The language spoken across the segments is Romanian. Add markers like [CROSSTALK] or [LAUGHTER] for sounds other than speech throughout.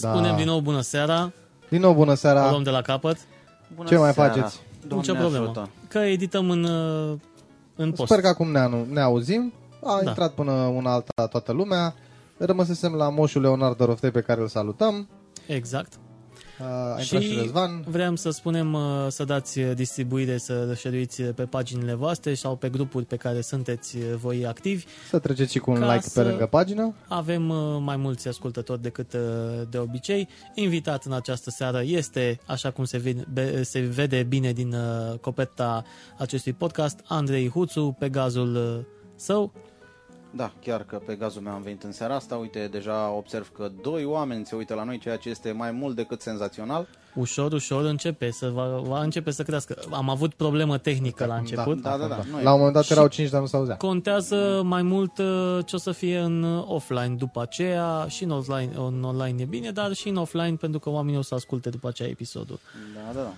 Da. Spunem din nou bună seara, Din nou bună o seara. luăm de la capăt. Bună Ce mai seara. faceți? Doamne Ce problemă? ajută. Că edităm în, uh, în post. Sper că acum ne, anu- ne auzim. A Da. intrat până una alta toată lumea. Rămăsesem la moșul Leonard Doroftei pe care îl salutăm. Exact. A intrat și Răzvan. vrem să spunem uh, să dați distribuire, să șeruiți pe paginile voastre sau pe grupuri pe care sunteți uh, voi activi. Să treceți și cu un Ca like să- pe lângă pagină. Avem uh, mai mulți ascultători decât uh, de obicei. Invitat în această seară este, așa cum se vede, be- se vede bine din uh, coperta acestui podcast, Andrei Huțu, pe gazul uh, său. Da, chiar că pe gazul meu am venit în seara asta. Uite, deja observ că doi oameni se uită la noi, ceea ce este mai mult decât senzațional. Ușor, ușor începe să va, va începe să crească. Am avut problemă tehnică la început. Da, da, da. Nu e- La un moment dat erau 5, dar nu s-auzea. Contează mai mult uh, ce o să fie în uh, offline după aceea și în online, în online e bine, dar și în offline pentru că oamenii o să asculte după aceea episodul. Da, da, da.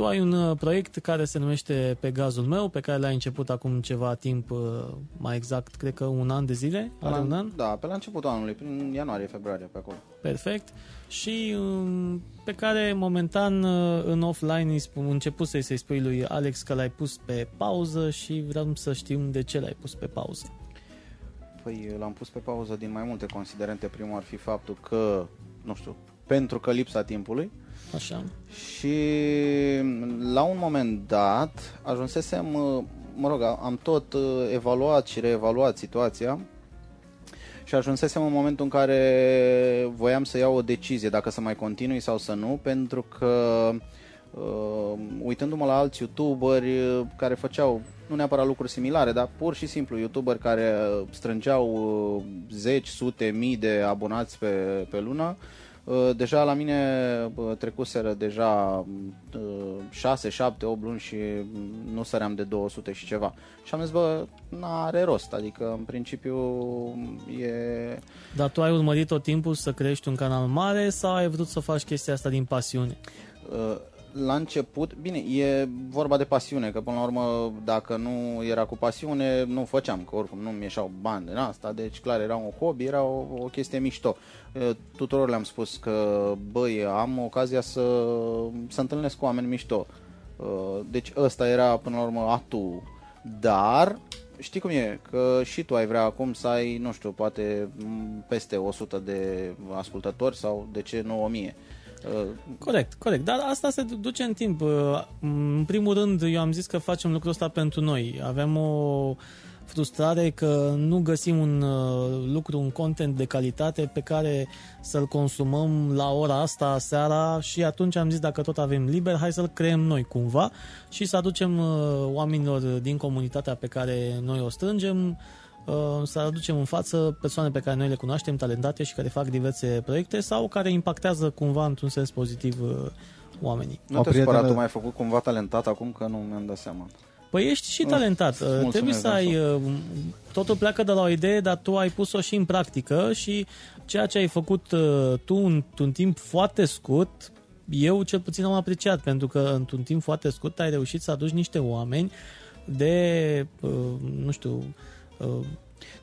Tu ai un uh, proiect care se numește Pe gazul meu, pe care l-ai început acum ceva timp, uh, mai exact, cred că un an de zile, Pe are la, un an, Da, pe la începutul anului, prin ianuarie, februarie, pe acolo. perfect, și um, pe care momentan uh, în offline îi spun, început să-i să-i spui lui Alex că l-ai pus pe pauză și vreau să știm de ce l-ai pus pe pauză. Păi l-am pus pe pauză din mai multe considerente. Primul ar fi faptul că, nu știu, pentru că lipsa timpului. Așa. Și la un moment dat ajunsesem, uh, mă rog, am tot uh, evaluat și reevaluat situația și ajunsesem în momentul în care voiam să iau o decizie dacă să mai continui sau să nu, pentru că uh, uitându-mă la alți youtuberi uh, care făceau nu neapărat lucruri similare, dar pur și simplu youtuberi care uh, strângeau uh, zeci, sute, mii de abonați pe, pe lună, Uh, Deja la mine uh, trecuseră deja 6, 7, 8 luni și mm, nu săream de 200 și ceva. Și am zis, bă, n-are rost, adică în principiu e... Dar tu ai urmărit tot timpul să crești un canal mare sau ai vrut să faci chestia asta din pasiune? Uh, La început, bine, e vorba de pasiune, că până la urmă dacă nu era cu pasiune, nu făceam, că oricum nu-mi ieșeau bani din asta, deci clar era un hobby, era o, o chestie mișto. Uh, Tuturor le-am spus că, băi, am ocazia să, să întâlnesc cu oameni mișto. Uh, Deci ăsta era până la urmă atu. Dar știi cum e, că și tu ai vrea acum să ai, nu știu, poate m, peste 100 de ascultători sau de ce nu 1000. Uh, Corect, corect. Dar asta se duce în timp. Uh, În primul rând, eu am zis că facem lucrul ăsta pentru noi. Avem o frustrare că nu găsim un uh, lucru, un content de calitate pe care să-l consumăm la ora asta, seara și atunci am zis dacă tot avem liber, hai să-l creăm noi cumva și să aducem uh, oamenilor din comunitatea pe care noi o strângem uh, să aducem în față persoane pe care noi le cunoaștem, talentate și care fac diverse proiecte sau care impactează cumva într-un sens pozitiv uh, oamenii. nu O te supăra, prietenă- tu m-ai făcut cumva talentat acum că nu mi-am dat seama. Păi ești și Mm, talentat. Uh, mulțumesc, Trebuie să ai... uh, Totul pleacă de la o idee, dar tu ai pus-o și în practică și ceea ce ai făcut uh, tu într-un timp foarte scurt, eu cel puțin am apreciat, pentru că într-un timp foarte scurt ai reușit să aduci niște oameni de, uh, nu știu, uh,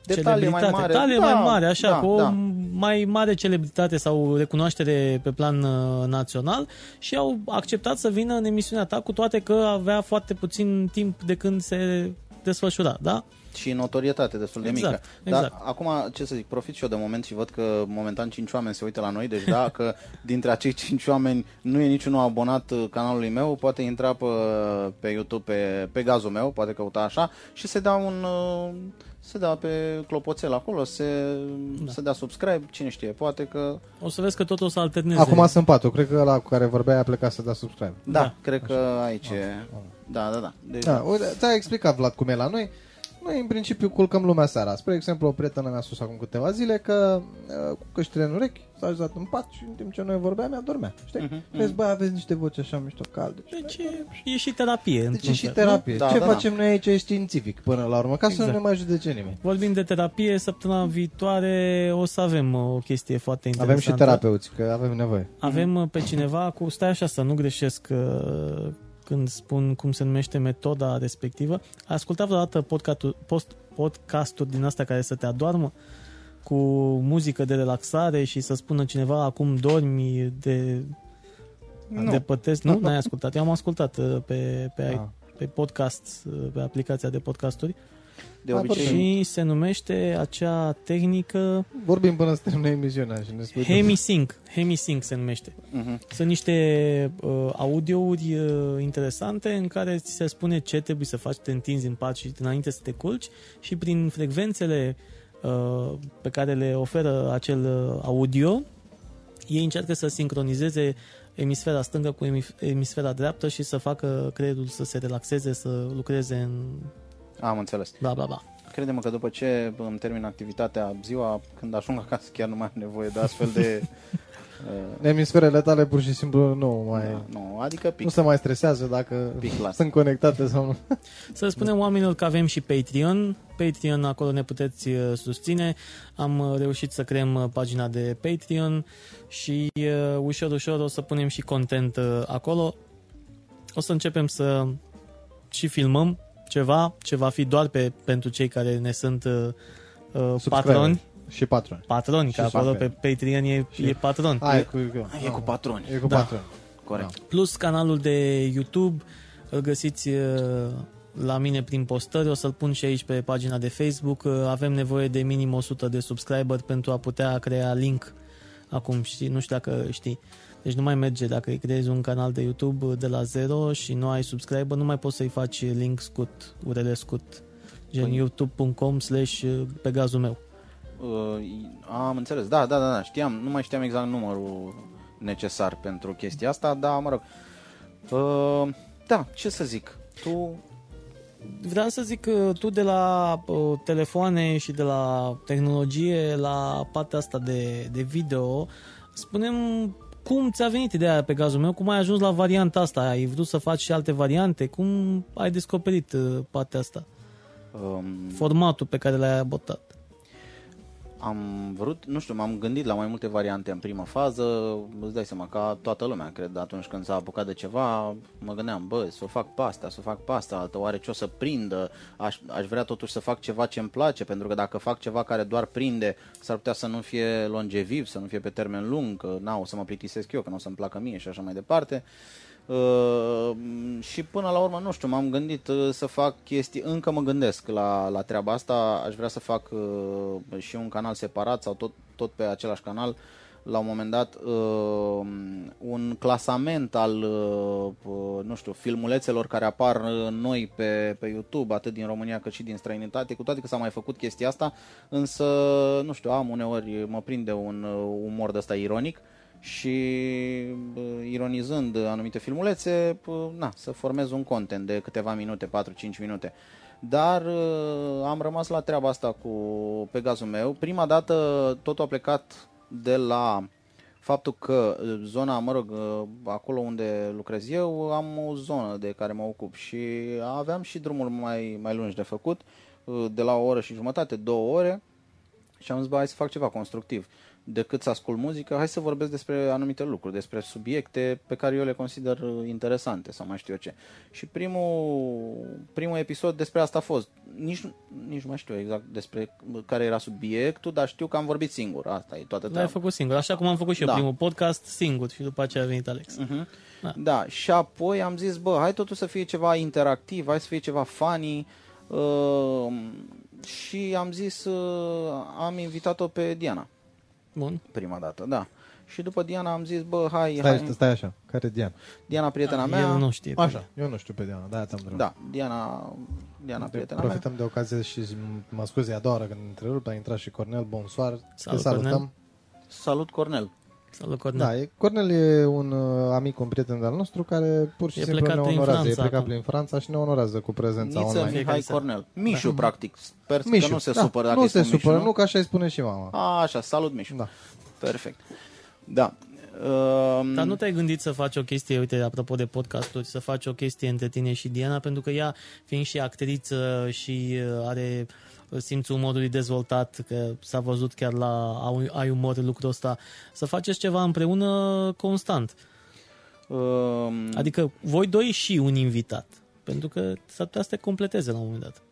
Detalii mai celebritate. mare. Detalii Da, mai mare, așa, da, cu o da. mai mare celebritate sau recunoaștere pe plan uh, național și au acceptat să vină în emisiunea ta, cu toate că avea foarte puțin timp de când se desfășura, da? Și notorietate destul de Exact, mică. exact. Dar acum, ce să zic, profit și eu de moment și văd că momentan 5 oameni se uită la noi, deci [LAUGHS] dacă dintre acei 5 oameni nu e niciunul abonat uh, canalului meu, poate intra pe, pe YouTube pe, pe gazul meu, poate căuta așa și se dea un... uh, se dea pe clopoțel acolo, se, da. se dea subscribe, cine știe, poate că... O să vezi că tot o să alterneze. Acum sunt patru. Cred că la cu care vorbeai a plecat să dea subscribe. Da, Da. da cred că aici e... Da, da, da. Deci, Da, uite, ți-a explicat Vlad cum e la noi. Noi în principiu culcăm lumea seara. Spre exemplu, o prietenă mi-a spus acum câteva zile că uh, cu căștile în urechi s-a ajutat în pat și în timp ce noi vorbeam, ea dormea. Știi? Mhm, Uh-huh, Vezi, bă, aveți niște voci așa mișto calde. Deci e, e și terapie. Deci într-un e și fel, terapie. Da, Ce da, da. facem noi aici e științific până la urmă, ca să Exact. nu ne mai judece nimeni. nu? Vorbim de terapie, săptămâna viitoare o să avem uh, o chestie foarte interesantă. Avem și terapeuți, că avem nevoie. Avem uh, pe cineva cu, stai așa să nu greșesc uh, când spun cum se numește metoda respectivă. Ai ascultat vreodată podcastul, post, podcasturi din astea care să te adoarmă? cu muzică de relaxare și să spună cineva acum dormi de, Nu. de pătesc. Nu, n-ai ascultat. Eu am ascultat uh, pe, pe, Ah. pe podcast, uh, pe aplicația de podcasturi De A, obicei, și se numește acea tehnică Vorbim până să termină emisiunea și ne spui... Hemisync. Hemisync se numește. Mhm. Sunt niște uh, audiouri uh, interesante în care ți se spune ce trebuie să faci, te întinzi în pat și înainte să te culci și prin frecvențele uh, pe care le oferă acel uh, audio, ei încearcă să sincronizeze emisfera stângă cu emi- emisfera dreaptă și să facă creierul să se relaxeze, să lucreze în am înțeles. bla bla bla. Crede-mă că după ce îmi termin activitatea ziua, când ajung acasă, chiar nu mai am nevoie de astfel de... [LAUGHS] uh, Emisferele tale pur și simplu nu mai... da, nu, adică pic, Nu se mai stresează dacă pic las. sunt conectate sau nu. [LAUGHS] Să spunem oamenilor că avem și Patreon. Patreon, acolo ne puteți uh, susține. Am uh, reușit să creăm uh, pagina de Patreon și uh, ușor, ușor o să punem și content uh, acolo. O să începem să și filmăm ceva, ce va fi doar pe, pentru cei care ne sunt uh, uh, patroni. Și patroni. Patroni, Și că acolo pe patroni. Patreon e, e patron. A, e cu, E cu patroni, E cu Da. patroni. corect. Plus canalul de YouTube, îl găsiți uh, la mine prin postări, o să-l pun și aici pe pagina de Facebook. Uh, Avem nevoie de minim 100 de subscriber pentru a putea crea link acum, știi, nu știu dacă știi. Deci nu mai merge. Dacă îi creezi un canal de YouTube de la zero și nu ai subscriber, nu mai poți să-i faci link scut, URL scut, gen Păi- youtube.com slash pe gazul meu. Uh, am înțeles, da, da, da, da, știam, nu mai știam exact numărul necesar pentru chestia asta, dar mă rog. Uh, da, ce să zic, tu Vreau să zic că tu de la uh, telefoane și de la tehnologie la partea asta de, de video, spunem cum ți-a venit ideea pe cazul meu, cum ai ajuns la varianta asta, ai vrut să faci și alte variante, cum ai descoperit uh, partea asta, um, formatul pe care l-ai abordat. Am vrut, nu știu, m-am gândit la mai multe variante în prima fază, îți dai seama, ca toată lumea, cred, atunci când s-a apucat de ceva, mă gândeam, bă, să o fac pe asta, să o fac pe asta, altă oare ce o să prindă, aș, aș vrea totuși să fac ceva ce îmi place, pentru că dacă fac ceva care doar prinde, s-ar putea să nu fie longeviv, să nu fie pe termen lung, că na, o să mă plictisesc eu, că nu o să-mi placă mie și așa mai departe. Uh, și până la urmă, nu știu, m-am gândit uh, să fac chestii, încă mă gândesc la, la treaba asta, aș vrea să fac uh, și un canal separat sau tot, tot pe același canal, la un moment dat, uh, un clasament al, uh, uh, nu știu, filmulețelor care apar uh, noi pe, pe YouTube, atât din România cât și din străinătate, cu toate că s-a mai făcut chestia asta, însă, nu știu, am uneori, mă prinde un uh, umor de ăsta ironic, și bă, ironizând anumite filmulețe, bă, na, să formez un content de câteva minute, 4-5 minute. Dar uh, am rămas la treaba asta cu Pegazul meu. Prima dată totul a plecat de la faptul că uh, zona, mă rog, uh, acolo unde lucrez eu, am o zonă de care mă ocup și aveam și drumuri mai, mai lungi de făcut, uh, de la o oră și jumătate, două ore, și am zis, bă, hai să fac ceva constructiv. Decât să ascult muzică, hai să vorbesc despre anumite lucruri, despre subiecte pe care eu le consider uh, interesante sau mai știu eu ce. Și primul, primul episod despre asta a fost. Nici, nu- nici nu mai știu exact despre care era subiectul, dar știu că am vorbit singur. Asta e toată L-ai treaba. făcut singur, așa cum am făcut și eu Da. primul podcast singur și după aceea a venit Alex. Uh-huh. Da. Da. da, și apoi am zis, bă, hai totul să fie ceva interactiv, hai să fie ceva funny. Uh, și am zis, uh, am invitat-o pe Diana Bun. prima dată, da. Și după Diana am zis, bă, hai, Stai, hai. stai așa, care e Diana? Diana, prietena El mea. nu știe. Așa, eu nu știu pe Diana, de-aia te-am întrebat. Da, Diana, Diana prietena mea. Profităm de ocazie și mă scuze a doua oară când întrerup, a intrat și Cornel, bonsoir, te Salut, salutăm. Cornel. Salut, Cornel. Salut, Cornel. Da, e, Cornel e un uh, amic, un prieten al nostru care pur și E simplu ne plecat prin onorează. Franța e plecat acum. Da. prin Franța și ne onorează cu prezența Niță online. Mihai seară. Cornel. Mișu, practic. Sper Mișu, că nu se da, supără dacă nu îi se spun supără, Mișu, nu, că așa îi spune și mama. A, așa, salut, Mișu. Da. Perfect. Da. Um, Dar nu te-ai gândit să faci o chestie, uite, apropo de podcasturi, să faci o chestie între tine și Diana, pentru că ea, fiind și actriță și uh, are simțul umorului dezvoltat, că s-a văzut chiar la Ai- Ai Umor lucrul ăsta, să faceți ceva împreună constant. um, Adică voi doi și un invitat. Pentru că s-ar putea să te completeze la un moment dat.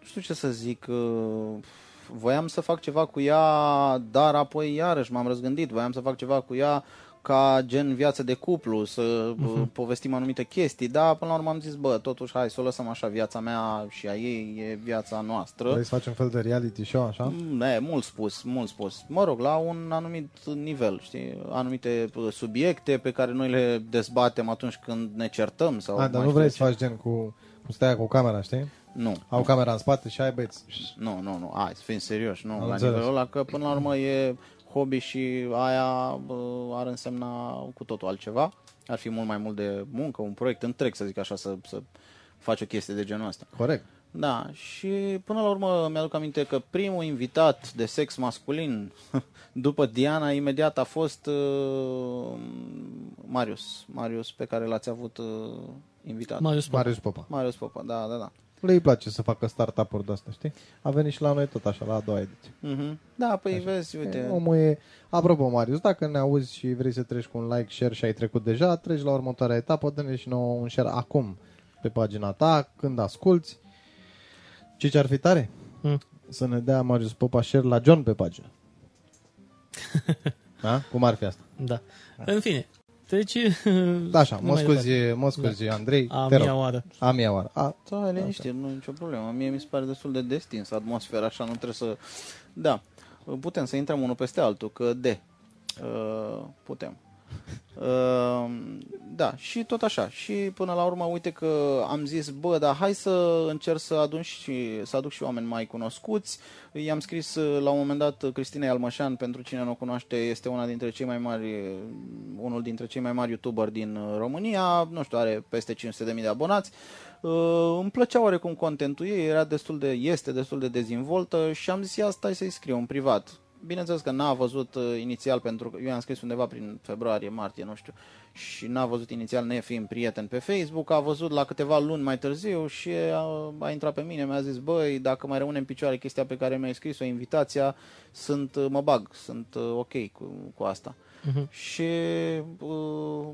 nu știu ce să zic. uh, voiam să fac ceva cu ea, dar apoi iarăși m-am răzgândit. Voiam să fac ceva cu ea ca gen viață de cuplu, să uh-huh. povestim anumite chestii, dar până la urmă am zis, bă, totuși hai să o lăsăm așa, viața mea și a ei e viața noastră. Vrei să faci un fel de reality show, așa? Mm, E, mult spus, mult spus. Mă rog, la un anumit nivel, știi, anumite uh, subiecte pe care noi le dezbatem atunci când ne certăm sau A, dar mai nu știu vrei să ce. faci gen cu, cum stai cu camera, știi? Nu, Au camera în spate și ai băieți. nu, nu, nu, hai să fim serioși, nu, Am la înțeles. nivelul ăla, că până la urmă e hobby și aia bă, ar însemna cu totul altceva. Ar fi mult mai mult de muncă, un proiect întreg, să zic așa, să, să faci o chestie de genul ăsta. Corect. Da, și până la urmă mi-aduc aminte că primul invitat de sex masculin [LAUGHS] după Diana imediat a fost uh, Marius. Marius pe care l-ați avut uh, invitat. Marius Popa. Marius Popa. Marius Popa, da, da, da. Lui îi place să facă startup-uri de astea, știi? A venit și la noi tot așa, la a doua ediție. Mhm. Da, păi vezi, E, uite, omul e... Apropo, Marius, dacă ne auzi și vrei să treci cu un like, share și ai trecut deja, treci la următoarea etapă, dă-ne și nouă un share acum pe pagina ta, când asculti. Ce ce ar fi tare? Hmm. Să ne dea Marius Popa share la John pe pagină. [LAUGHS] da? Cum ar fi asta? Da. În fine. Deci... Da, așa, [LAUGHS] nu mă mai scuzi, departe. mă scuzi, Andrei, A te mia rog. oară. A mia oară. A, da, liniștit, nu e nicio problemă. Mie mi se pare destul de destins atmosfera, așa, nu trebuie să... Da, putem să intrăm unul peste altul, că de. Uh, putem. Uh, da, și tot așa. Și până la urmă, uite că am zis, bă, dar hai să încerc să adun și, să aduc și oameni mai cunoscuți. I-am scris uh, la un moment dat Cristina Almășan, pentru cine nu o cunoaște, este una dintre cei mai mari, unul dintre cei mai mari youtuber din uh, România, nu știu, are peste 500.000 de abonați. Uh, îmi plăcea oarecum contentul ei, era destul de, este destul de dezvoltă și am zis, ia stai să-i scriu în privat. Bineînțeles că n-a văzut uh, inițial, pentru că eu i-am scris undeva prin februarie, martie, nu știu, și n-a văzut inițial ne fiind prieten pe Facebook, a văzut la câteva luni mai târziu și a, a intrat pe mine, mi-a zis, băi, dacă mai rămâne în picioare chestia pe care mi-ai scris-o, invitația, sunt, uh, mă bag, sunt uh, ok cu, cu asta. Mhm. Și uh,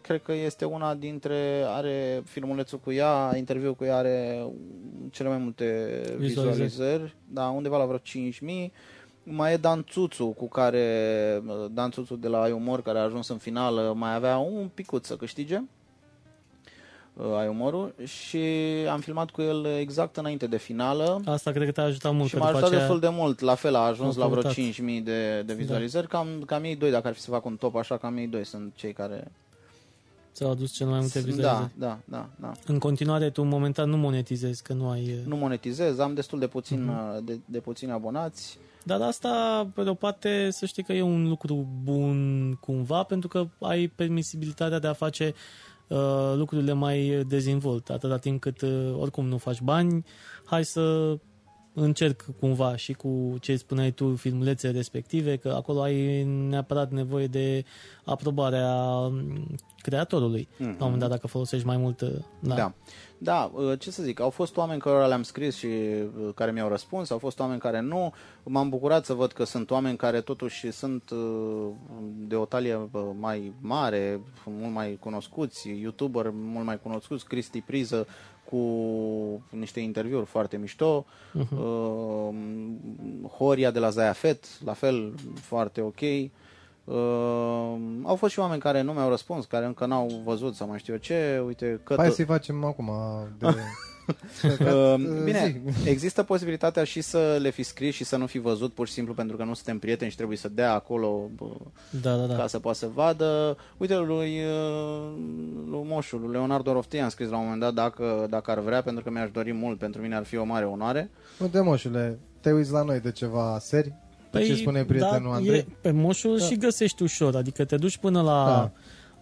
cred că este una dintre, are filmulețul cu ea, interviul cu ea are cele mai multe Vizualizări. vizualizări, da, undeva la vreo 5.000. Mai e Dan Țuțu, cu care, Dan Țuțu de la Ai Umor, care a ajuns în finală, mai avea un picut să câștige uh, Ai Umorul și am filmat cu el exact înainte de finală. Asta cred că te-a ajutat mult. Și că m-a după ajutat aceea- destul de mult. La fel a ajuns Am la vreo căutat. 5.000 de, de vizualizări. Cam, cam ei doi, dacă ar fi să fac un top așa, cam ei doi sunt cei care... Ți-au adus cel mai multe Da, vizualizări. da, da, da. În continuare, tu momentan nu monetizezi, că nu ai... Nu monetizez, am destul de puțin, Mhm. de, de puțini abonați. Dar asta, pe de o parte, să știi că e un lucru bun cumva, pentru că ai permisibilitatea de a face uh, lucrurile mai dezvolt, atâta timp cât uh, oricum nu faci bani, hai să încerc cumva și cu ce spuneai tu, filmulețe respective, că acolo ai neapărat nevoie de aprobarea mm, creatorului. La un moment dat, dacă folosești mai mult... uh, Da. da. Da, uh, ce să zic, au fost oameni care le-am scris și uh, care mi-au răspuns, au fost oameni care nu. M-am bucurat să văd că sunt oameni care totuși sunt uh, de o talie uh, mai mare, mult mai cunoscuți, youtuber mult mai cunoscuți, Cristi Priză cu niște interviuri foarte mișto, uh-huh. uh, Horia de la Zayafet, la fel, foarte ok. Uh, au fost și oameni care nu mi-au răspuns, care încă n-au văzut sau mai știu eu ce. Uite, că Hai să-i facem acum de... [LAUGHS] Uh, zi. bine, există posibilitatea și să le fi scris și să nu fi văzut pur și simplu pentru că nu suntem prieteni și trebuie să dea acolo bă, Da, da, da. ca să poată să vadă. Uite, lui, uh, lui Moșul, lui Leonardo Roftie am scris la un moment dat dacă, dacă ar vrea, pentru că mi-aș dori mult, pentru mine ar fi o mare onoare. Uite, moșule, te uiți la noi de ceva seri? Păi, ce spune prietenul da, Andrei? E, pe moșul Da. și găsești ușor, adică te duci până la... Da.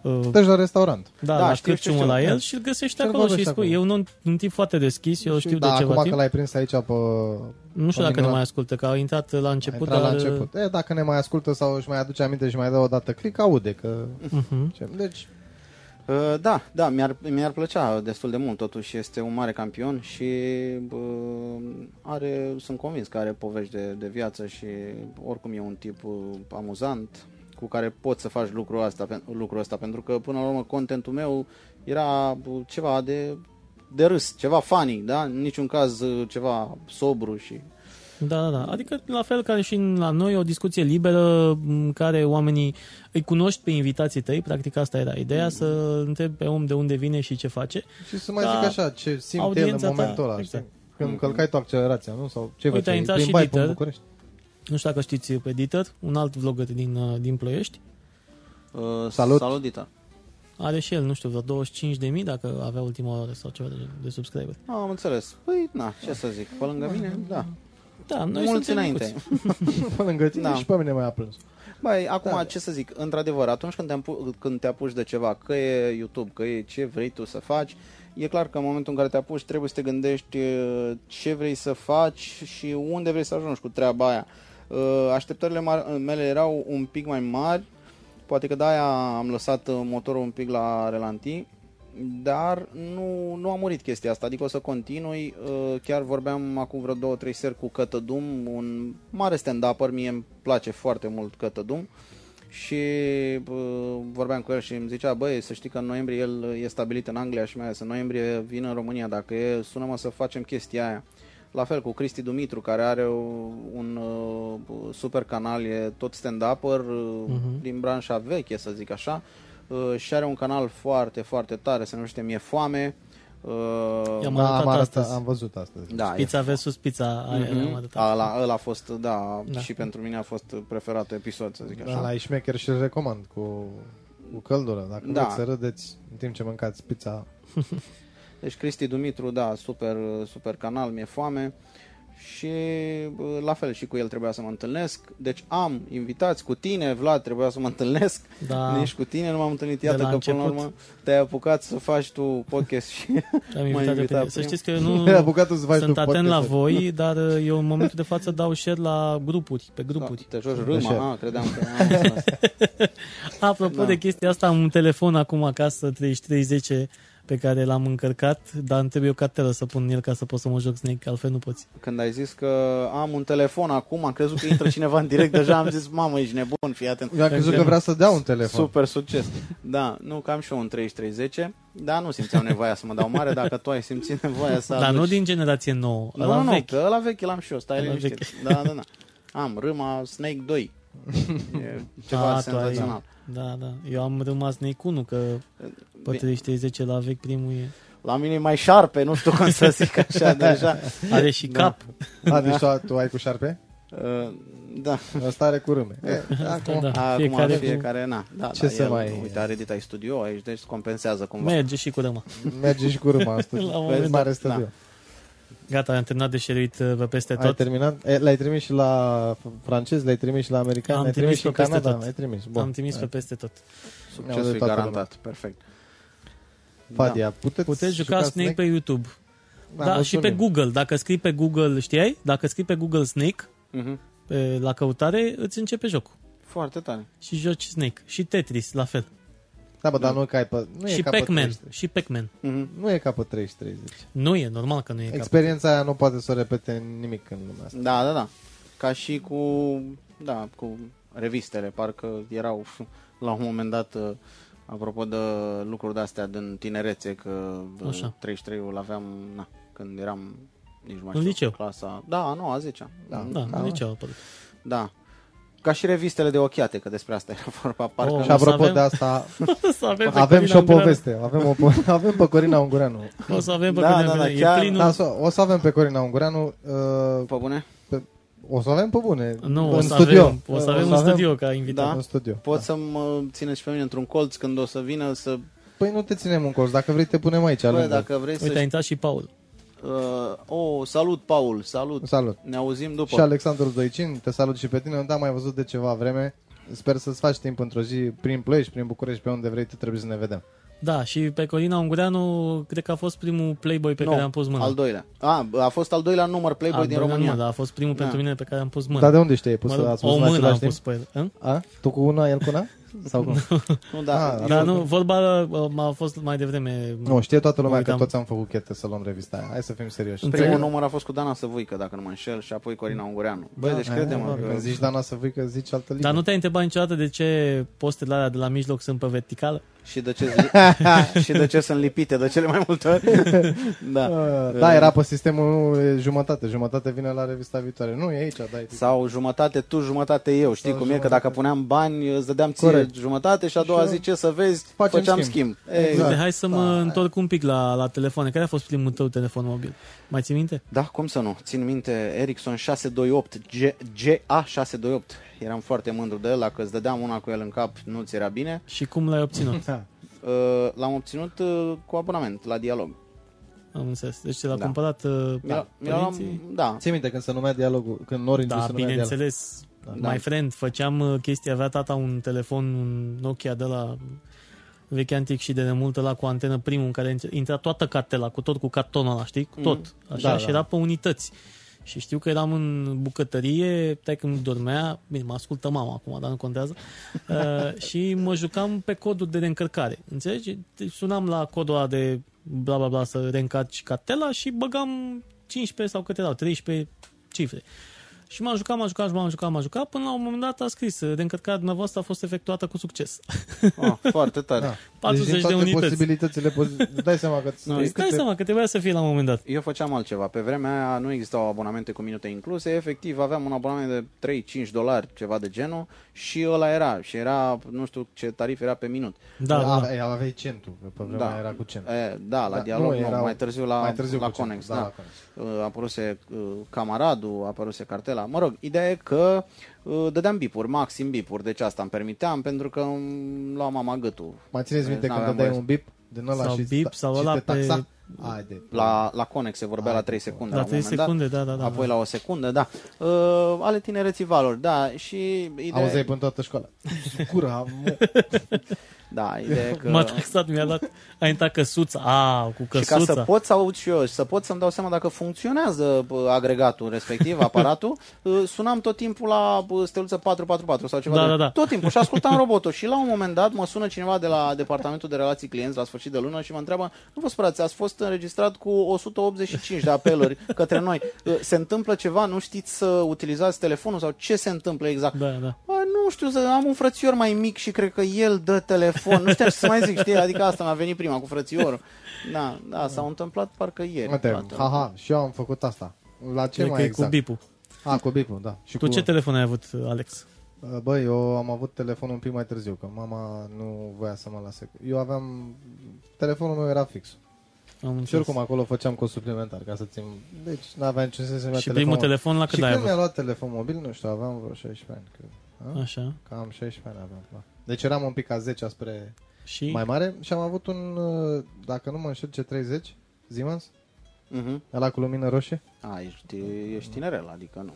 Uh, Deci la restaurant. da, Da, la știu, știu, cârciumă știu. la el Da. și îl găsești Și-l acolo și îi vorbești spui. acolo. Eu nu, un tip foarte deschis, eu știu da, de ceva acum timp. că l-ai prins aici pe... Nu știu pe dacă ne mine mai la- ascultă, că a intrat la început, Intra la dar... început. E, dacă ne mai ascultă sau își mai aduce aminte și mai dă o dată click, aude că... Uh-huh. Ce- Deci, Uh, Da, da, mi-ar, mi-ar plăcea destul de mult, totuși este un mare campion și bă, are, sunt convins că are povești de, de viață și oricum e un tip uh, amuzant cu care poți să faci lucrul ăsta, pen- lucrul ăsta pentru că până la urmă contentul meu era uh, ceva de, de râs, ceva funny, da? În niciun caz uh, ceva sobru și Da, da, da. Adică la fel ca și în- la noi o discuție liberă în care oamenii îi cunoști pe invitații tăi, practic asta era ideea, să întrebi pe om de unde vine și ce face. Și să mai Da. zic așa, ce simte el în Audiența ta, momentul ăla, exact. știi? Când călcai tu accelerația, nu? Sau ce Uite, a făceai? intrat și Plimbai pe Dieter. București? Nu știu dacă știți pe Dieter, un alt vlogger din, uh, din Ploiești. Uh, Salut. Salut, Dita. Are și el, nu știu, vreo 25.000 dacă avea ultima oră sau ceva de, de subscriberi. Ah, am înțeles. Păi, na, ce să zic, pe lângă mine, da. Da, noi Mulți suntem înainte. micuți. [LAUGHS] Pe lângă tine Da. și pe mine mai a plâns. Băi, acum, Da. ce să zic, într-adevăr, atunci când te, apu- când te apuci de ceva, că e YouTube, că e ce vrei tu să faci, e clar că în momentul în care te apuci trebuie să te gândești uh, ce vrei să faci și unde vrei să ajungi cu treaba aia. Uh, Așteptările mari- mele erau un pic mai mari, poate că de-aia am lăsat uh, motorul un pic la relanti, dar nu, nu a murit chestia asta, adică o să continui. Uh, Chiar vorbeam acum vreo două, trei seri cu Cătădum, un mare stand-upper, mie îmi place foarte mult Cătădum. Și uh, vorbeam cu el și îmi zicea, băi, să știi că în noiembrie el e stabilit în Anglia și mai ales în noiembrie vine în România, dacă e, sună-mă să facem chestia aia. La fel cu Cristi Dumitru, care are un uh, super canal, e tot stand-upper uh, Mhm. din branșa veche, să zic așa, uh, și are un canal foarte, foarte tare, se numește Mie Foame. Uh, I-am Da, arătat am, arătat, astăzi. am văzut astăzi. da, Pizza versus pizza, aia Mhm. am arătat. Ăla, ăla a fost, da, Da. și pentru mine a fost preferatul episod, să zic așa. Da, la șmecher și îl recomand cu, cu căldură. Dacă Da. vreți să râdeți în timp ce mâncați pizza, [LAUGHS] Deci Cristi Dumitru, da, super, super canal, mi-e foame și bă, la fel și cu el trebuia să mă întâlnesc. Deci am invitați cu tine, Vlad, trebuia să mă întâlnesc. Da. Nici cu tine nu m-am întâlnit. De Iată la că până la început. urmă te-ai apucat să faci tu podcast și Am m-ai invitat eu pe invitat Să prim. știți că eu nu [LAUGHS] Era bucatul să faci sunt tu atent la podcast. voi, [LAUGHS] dar uh, eu în momentul de față dau share la grupuri, pe da, grupuri. te joci Așa. râma. Ah, credeam că [LAUGHS] am înțeles. Apropo Da. de chestia asta, am un telefon acum acasă 3310 pe care l-am încărcat, dar îmi trebuie o cartelă să pun în el ca să pot să mă joc Snake, altfel nu poți. Când ai zis că am un telefon acum, am crezut că intră cineva în direct, deja am zis, mamă, ești nebun, fii atent. Eu am crezut că vrea să dea un telefon. Super succes. Da, nu, că am și eu un 3310, dar nu simțeam nevoia să mă dau mare, dacă tu ai simțit nevoia să Dar nu aduci- din generație nouă, Nu, ăla nu, vechi. că ăla vechi l-am și eu, stai Ăla liniștit. Da, da, da. Am râma Snake 2. E [LAUGHS] ceva Ah, tu ai- senzațional. Da, da. Eu am rămas Snake 1, că pe Bine, 3310 la vechi primul e... La mine e mai șarpe, nu știu cum să zic [LAUGHS] așa deja. Are și Da. cap. A, deci tu, tu ai cu șarpe? Uh, Da, Ăsta are cu râme. E, acum, Da, acum fiecare fiecare, cu- fiecare na. Da, Ce da, să el, mai- Uite, are Dita studio aici, deci compensează cumva. Merge și cu rămă. merge și cu râma asta. [LAUGHS] La un Vezi, moment mare dat, studio. Gata, am terminat de șeruit uh, pe peste Ai tot. terminat? E, L-ai trimis și la francez, l-ai trimis și la american, Am l-ai trimis trimis și în pe peste Canada, tot. l-ai trimis. Bun. Am trimis pe peste tot. Ne-au Succesul de e toată garantat, perfect. Fadia, puteți, Puteți juca Snake pe YouTube. Da, Da, și pe mulțumim. Google. Dacă scrii pe Google, știai? Dacă scrii pe Google Snake, Mhm. pe, la căutare, îți începe jocul. Foarte tare. Și joci Snake. Și Tetris, la fel. Da, bă, dar nu, ca pe, nu și e ca pe Pac-Man. 30. Și Pac-Man. Mhm. Nu e ca pe 30. Nu e, normal că nu e ca Experiența aia nu poate să o repete nimic în lumea asta. Da, da, da. Ca și cu, da, cu revistele, parcă erau [LAUGHS] la un moment dat, uh, apropo de lucruri de-astea din tinerețe, că uh, Așa. 33-ul aveam, na, când eram, nici nu mai În știu, liceu. clasa, da, nu, a 10 Da. Da, Da. da. nici au apărut. da. Ca și revistele de ochiate, că despre asta era vorba, parcă... Oh, Și O să apropo avem- de asta, [LAUGHS] să avem, pe avem Corina și o Ungureanu. poveste. Avem, o, po- [LAUGHS] avem pe Corina Ungureanu. O să avem pe Da, Corina da, da, Ungureanu. chiar- E plinul... Da, so- o să avem pe Corina Ungureanu. Uh, Pe bune? pe, o să avem pe bune. Nu, în o să studio. avem, o să avem un studio ca invitat. Da. În studio. Pot să mă țineți și pe mine într-un colț când o să vină să... Păi nu te ținem în colț. Dacă vrei te punem aici. Bă, lângă. dacă vrei Uite, a să... intrat și Paul. Uh, oh, salut, Paul, salut. Salut. Ne auzim după. Și Alexandru Doicin, te salut și pe tine. Nu te-am mai văzut de ceva vreme. Sper să-ți faci timp într-o zi prin Ploiești, prin București, pe unde vrei, tu trebuie să ne vedem. Da, și pe Corina Ungureanu cred că a fost primul Playboy pe Nu, care am pus mâna. al doilea. A, a fost al doilea număr Playboy Al din doilea România. Nu, dar a fost primul Da. pentru mine pe care am pus mâna. Dar de unde știi? Ai pus Mă să rog, ați pus o în mână același am timp? pus pe el. Hă? A? Tu cu una, el cu una? Sau cum? [LAUGHS] Nu, da, Ah, eu- Dar nu, vorba uh, m-a fost mai devreme. Nu, știe toată lumea Mă că uitam. toți am făcut chete să luăm revista aia. Hai să fim serioși. Înțeleg. Primul număr a fost cu Dana Săvuică, dacă nu mă înșel, și apoi Corina Ungureanu. Băi, Da, deci Hai, crede-mă mă, că... Când zici Dana să vii că zici altă linie. Dar nu te-ai întrebat niciodată de ce postele alea de la mijloc sunt pe verticală? Și de ce, [LAUGHS] și de ce sunt lipite de cele mai multe ori. [LAUGHS] da. Uh, da, era pe sistemul e jumătate. Jumătate vine la revista viitoare. Nu, e aici, dai. Sau jumătate tu, jumătate eu. Știi Sau cum e? Că jumătate. dacă puneam bani, îți dădeam ție Corect. jumătate și a doua Și zi ce să vezi, facem făceam schimb. schimb. Exact. Uite, hai să mă Da. întorc un pic la, la telefoane. Care a fost primul tău telefon mobil? Mai ții minte? Da, cum să nu? Țin minte Ericsson 628, G, GA628. Eram foarte mândru de el, dacă îți dădeam una cu el în cap, nu ți era bine. Și cum l-ai obținut? Da. [LAUGHS] Uh, L-am obținut uh, cu abonament la dialog. Am înțeles. Deci ți l-a Da. cumpărat uh, Mi-a, mi-a părinții? da, Ții minte când se numea dialogul, când Orange Da, se numea dialog. bineînțeles. Da. My friend, făceam uh, chestia, avea tata un telefon, un Nokia de la vechi antic și de demult la cu antenă primul în care intra toată cartela, cu tot cu cartonul ăla, știi? Cu tot. Așa, Da, și da. era pe unități. Și știu că eram în bucătărie, tai când dormea, bine, mă ascultă mama acum, dar nu contează, [LAUGHS] uh, și mă jucam pe codul de reîncărcare. Înțelegi? Deci Sunam la codul ăla de bla bla bla să reîncarci cartela și băgam 15 sau câte erau, 13 cifre. Și m-am jucat, m-am jucat, m-am jucat, m-am jucat, până la un moment dat a scris, reîncărcarea dumneavoastră a fost efectuată cu succes. oh, foarte tare. Da. [LAUGHS] 40 deci, din de toate unități. posibilitățile, pozi- îți dai seama că [LAUGHS] Nu, nu, Îți dai seama că trebuia să fie la un moment dat. Eu făceam altceva. Pe vremea aia nu existau abonamente cu minute incluse. Efectiv, aveam un abonament de 3-5 dolari, ceva de genul, și ăla era. Și era, nu știu ce tarif era pe minut. Da, da. Aveai, aveai centul, că pe vremea Da. era cu cent. E, da, la Da, dialog nu, nu, erau- mai târziu la, mai târziu la cu centul, Conex. da, Da, la Conex. Uh, apăruse uh, Camaradul, apăruse cartela. Mă rog, ideea e că uh, dădeam bipuri, maxim bipuri, deci asta îmi permiteam pentru că îmi lua mama gâtul. Mai țineți minte când N-aveam dădeai voie un bip din ăla Sau și, bip, sta- sau și ăla te pe- taxa? Haide. La, la Conex se vorbea Hai, la 3 bă. secunde La la un 3 moment secunde, dat. da, da, da. Apoi la o secundă, da. Uh, ale tinereții valori, da. Și ideea, Auzeai până toată școala. Cura, mă. [LAUGHS] da, ideea e că... M-a taxat, mi-a dat, a intrat căsuța, a, cu Și ca căsuța. să pot să aud și eu și să pot să-mi dau seama dacă funcționează bă, agregatul respectiv, aparatul, [LAUGHS] uh, sunam tot timpul la bă, steluță 444 sau ceva Da, de da, da. Tot timpul și ascultam [LAUGHS] robotul. Și la un moment dat mă sună cineva de la departamentul de relații clienți la sfârșit de lună și mă întreabă, nu vă sperați, ați fost înregistrat cu 185 de apeluri [LAUGHS] către noi. Uh, Se întâmplă ceva, nu știți să utilizați telefonul sau ce se întâmplă exact? Da, da. Bă, nu știu, să am un frățior mai mic și cred că el dă telefon. Nu știu ce să mai zic, știi? Adică asta mi-a venit prima cu frățiorul. Da, da, s-a întâmplat parcă ieri. Uite, toată. haha, și eu am făcut asta. La ce Cred că mai e exact? cu bipul. A, cu bipul, da. Și Tu ce telefon ai avut, Alex? Băi, eu am avut telefonul un pic mai târziu, că mama nu voia să mă lase. Eu aveam... Telefonul meu era fix. Am Și înțeles. oricum acolo făceam cost suplimentar ca să țin... Deci n-aveam niciun sens să-mi ia Și telefonul. primul telefon la cât Și ai când mi-a avut? luat telefon mobil, nu știu, aveam vreo 16 ani, cred. A? Așa. Cam 16 ani aveam, da. Deci eram un pic a 10 spre Și mai mare și am avut un, uh, dacă nu mă înșel, C30 Siemens, Mhm. ăla cu lumină roșie. A, ești, ești tinerel, adică nu.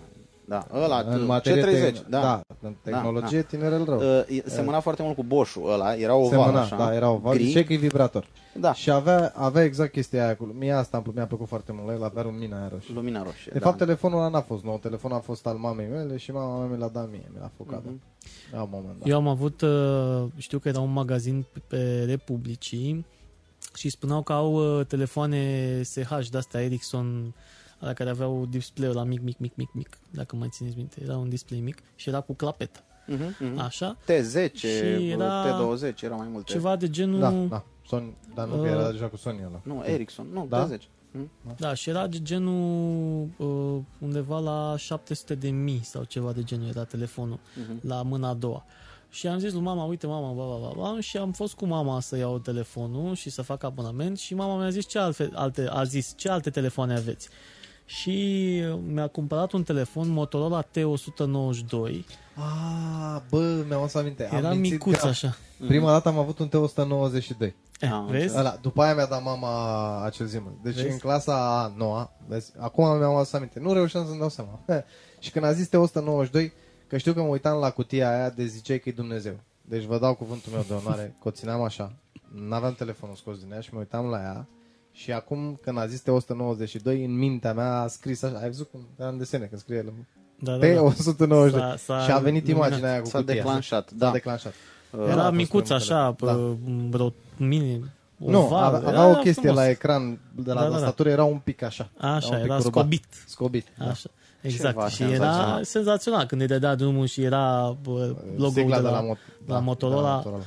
Da, ăla, în C30, materie te- da. da, în tehnologie tinerel rău. Uh, e- semăna foarte mult cu Bosch-ul ăla, era oval Semăna, așa. da, era oval gri. și cu vibrator. Da, Și avea, avea exact chestia aia cu Mie asta mi-a plăcut foarte mult la el, avea lumina aia roșie. lumina roșie. De da. fapt, telefonul ăla n-a fost nou, telefonul a fost al mamei mele și mama mea mi l-a dat mie, mi l-a făcut cadou. La un moment dat. eu am avut, uh, știu că era un magazin pe Republicii și spuneau că au uh, telefoane SH de-astea Ericsson la care aveau display-ul la mic, mic, mic, mic, mic, dacă mai țineți minte. Era un display mic și era cu clapetă. Mhm, mhm. Așa. T10, Și era T20, era mai multe. Ceva de genul... Da, da. Sony, dar nu, că Uh, era deja cu Sony ăla. Nu, Ericsson, nu, Da? T10. Mhm. Da, și era de genul uh, undeva la 700 de mii sau ceva de genul era telefonul Mhm. la mâna a doua. Și am zis lui mama, uite mama, ba, ba, ba, ba, și am fost cu mama să iau telefonul și să fac abonament și mama mi-a zis ce alte, alte, a zis, ce alte telefoane aveți. Și mi-a cumpărat un telefon Motorola T192. Ah, bă, mi-am adus aminte. am Era mințit micuț grav. așa. Prima dată am avut un T192. Eh, Am vezi? Ăla, după aia mi-a dat mama acel Siemens. Deci Vezi? în clasa a noua, vezi, acum mi-am adus aminte. Nu reușeam să-mi dau seama. [LAUGHS] și când a zis T192, că știu că mă uitam la cutia aia de ziceai că e Dumnezeu. Deci vă dau cuvântul meu de onoare, că o țineam așa. N-aveam telefonul scos din ea și mă uitam la ea. Și acum, când a zis T192, în mintea mea a scris așa. Ai văzut cum era în desene, când scrie el. Da, da, da. T192. S-a- s-a și a venit luminat. imaginea aia cu S-a cutia. declanșat, S-a da. declanșat. Era a fost micuț primul așa, telefon. pe vreo mini, Nu, oval. avea, Era avea o chestie frumos. la ecran de la Da, da, da. tastatură, era un pic așa. Așa, un pic era curbat. scobit. Scobit. da. Așa. Exact. Ceva și era senzațional. senzațional când îi dădea drumul și era bă, logo-ul Sigla de la, Mo- la Motorola. de la Motorola.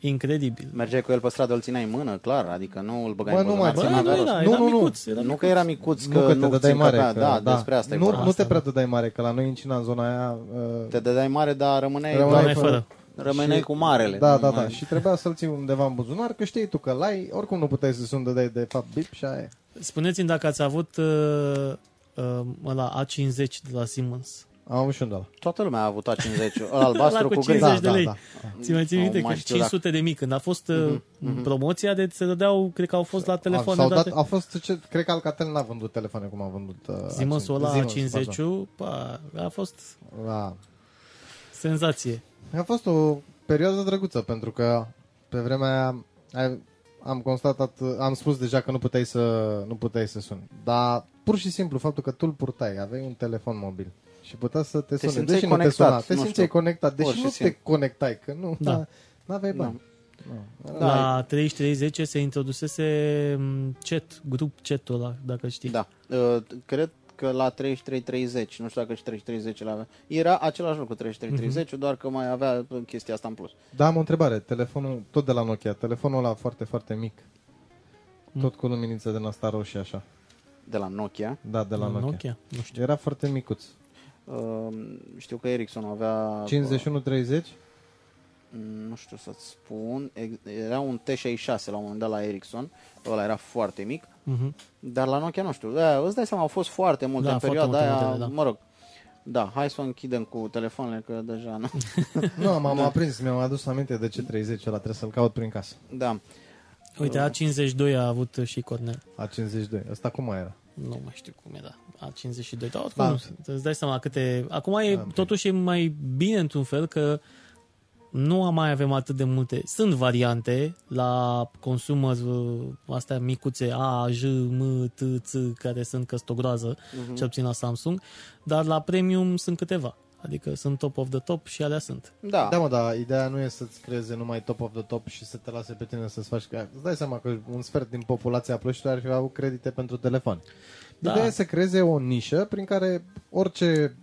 Incredibil. Mergeai cu el pe stradă, îl țineai în mână, clar, adică nu îl băgai Bă, în nu buzunar. mai Bă, țin nu avea era, rost. era Nu, nu, nu. micuț. Era Nu că era micuț, că Nu că te nu dădeai ți mare. încăpea. că, Da, despre asta e nu, vorba. nu te Asta. prea dădeai mare, că la noi în Cina, în zona aia... uh, Te dădeai mare, dar rămâneai, Rămâneai Doamne, fără. fără. rămâneai Și- cu marele. Da, Nu da, da. mai- Și trebuia să-l ții undeva în buzunar, că știi tu că l-ai, oricum nu puteai să sun dădeai de fapt bip și aia e. Spuneți-mi dacă ați avut uh, uh, ăla A50 de la Siemens. Am avut și un de ăla. Toată lumea a avut A50, ăla [LAUGHS] albastru Ăla cu cu gri. 50 Da, de lei. da, Ți mai ții Nu minte mai că știu 500 de mii când a fost uh, promoția de se dădeau, cred că au fost la telefoane S-au date. dat, a fost, ce, cred că Alcatel n-a vândut telefoane cum a vândut uh, Siemens-ul ăla Siemens, A50 pardon. pa, a fost Da. senzație. A fost o perioadă drăguță, pentru că pe vremea aia ai- am constatat, am spus deja că nu puteai să, nu puteai să suni. Dar pur și simplu faptul că tu îl purtai, aveai un telefon mobil și putea să te sune. simțeai deși nu te conectat, suna, te nu simțeai știu. conectat, deși Pur și nu te simplu. conectai, că nu, Da. da. aveai bani. Nu. Da, la 3310 se introdusese m, chat, grup chat-ul ăla, dacă știi. Da. Uh, Cred că la 3330, nu știu dacă și 3330 l avea. Era același lucru 3330, Mhm. doar că mai avea chestia asta în plus. Da, am o întrebare. Telefonul, tot de la Nokia, telefonul ăla foarte, foarte mic. Mm. Tot cu luminiță din asta roșie așa. De la Nokia. Da, de la Nokia. Nokia. Nu știu. Era foarte micuț. Uh, Știu că Ericsson avea... 51-30? nu știu să-ți spun, ex- era un T66 la un moment dat la Ericsson, ăla era foarte mic, Mhm. dar la Nokia nu știu, da, îți dai seama, au fost foarte multe Da, în foarte perioada multe aia, modele, da. mă rog, da, hai să o închidem cu telefoanele, că deja nu. [LAUGHS] Nu, m-am aprins, mi-am adus aminte de ce 30 ăla, trebuie să-l caut prin casă. da, Uite, A52 a avut și Cornel. A52. Asta cum mai era? Nu mai știu cum era. A52. Dar oricum, Da. da. îți dai seama câte... Acum e, Da, ok. totuși e mai bine într-un fel că nu mai avem atât de multe. Sunt variante la consumer astea micuțe A, J, M, T, Ț, care sunt căstogroază, uh-huh. cel puțin la Samsung, dar la premium sunt câteva. Adică sunt top of the top și alea sunt. da, Da, mă, dar ideea nu e să-ți creeze numai top of the top și să te lase pe tine să-ți faci... că Îți dai seama că un sfert din populația plășilor ar fi avut credite pentru telefon. Da. Ideea e să creeze o nișă prin care orice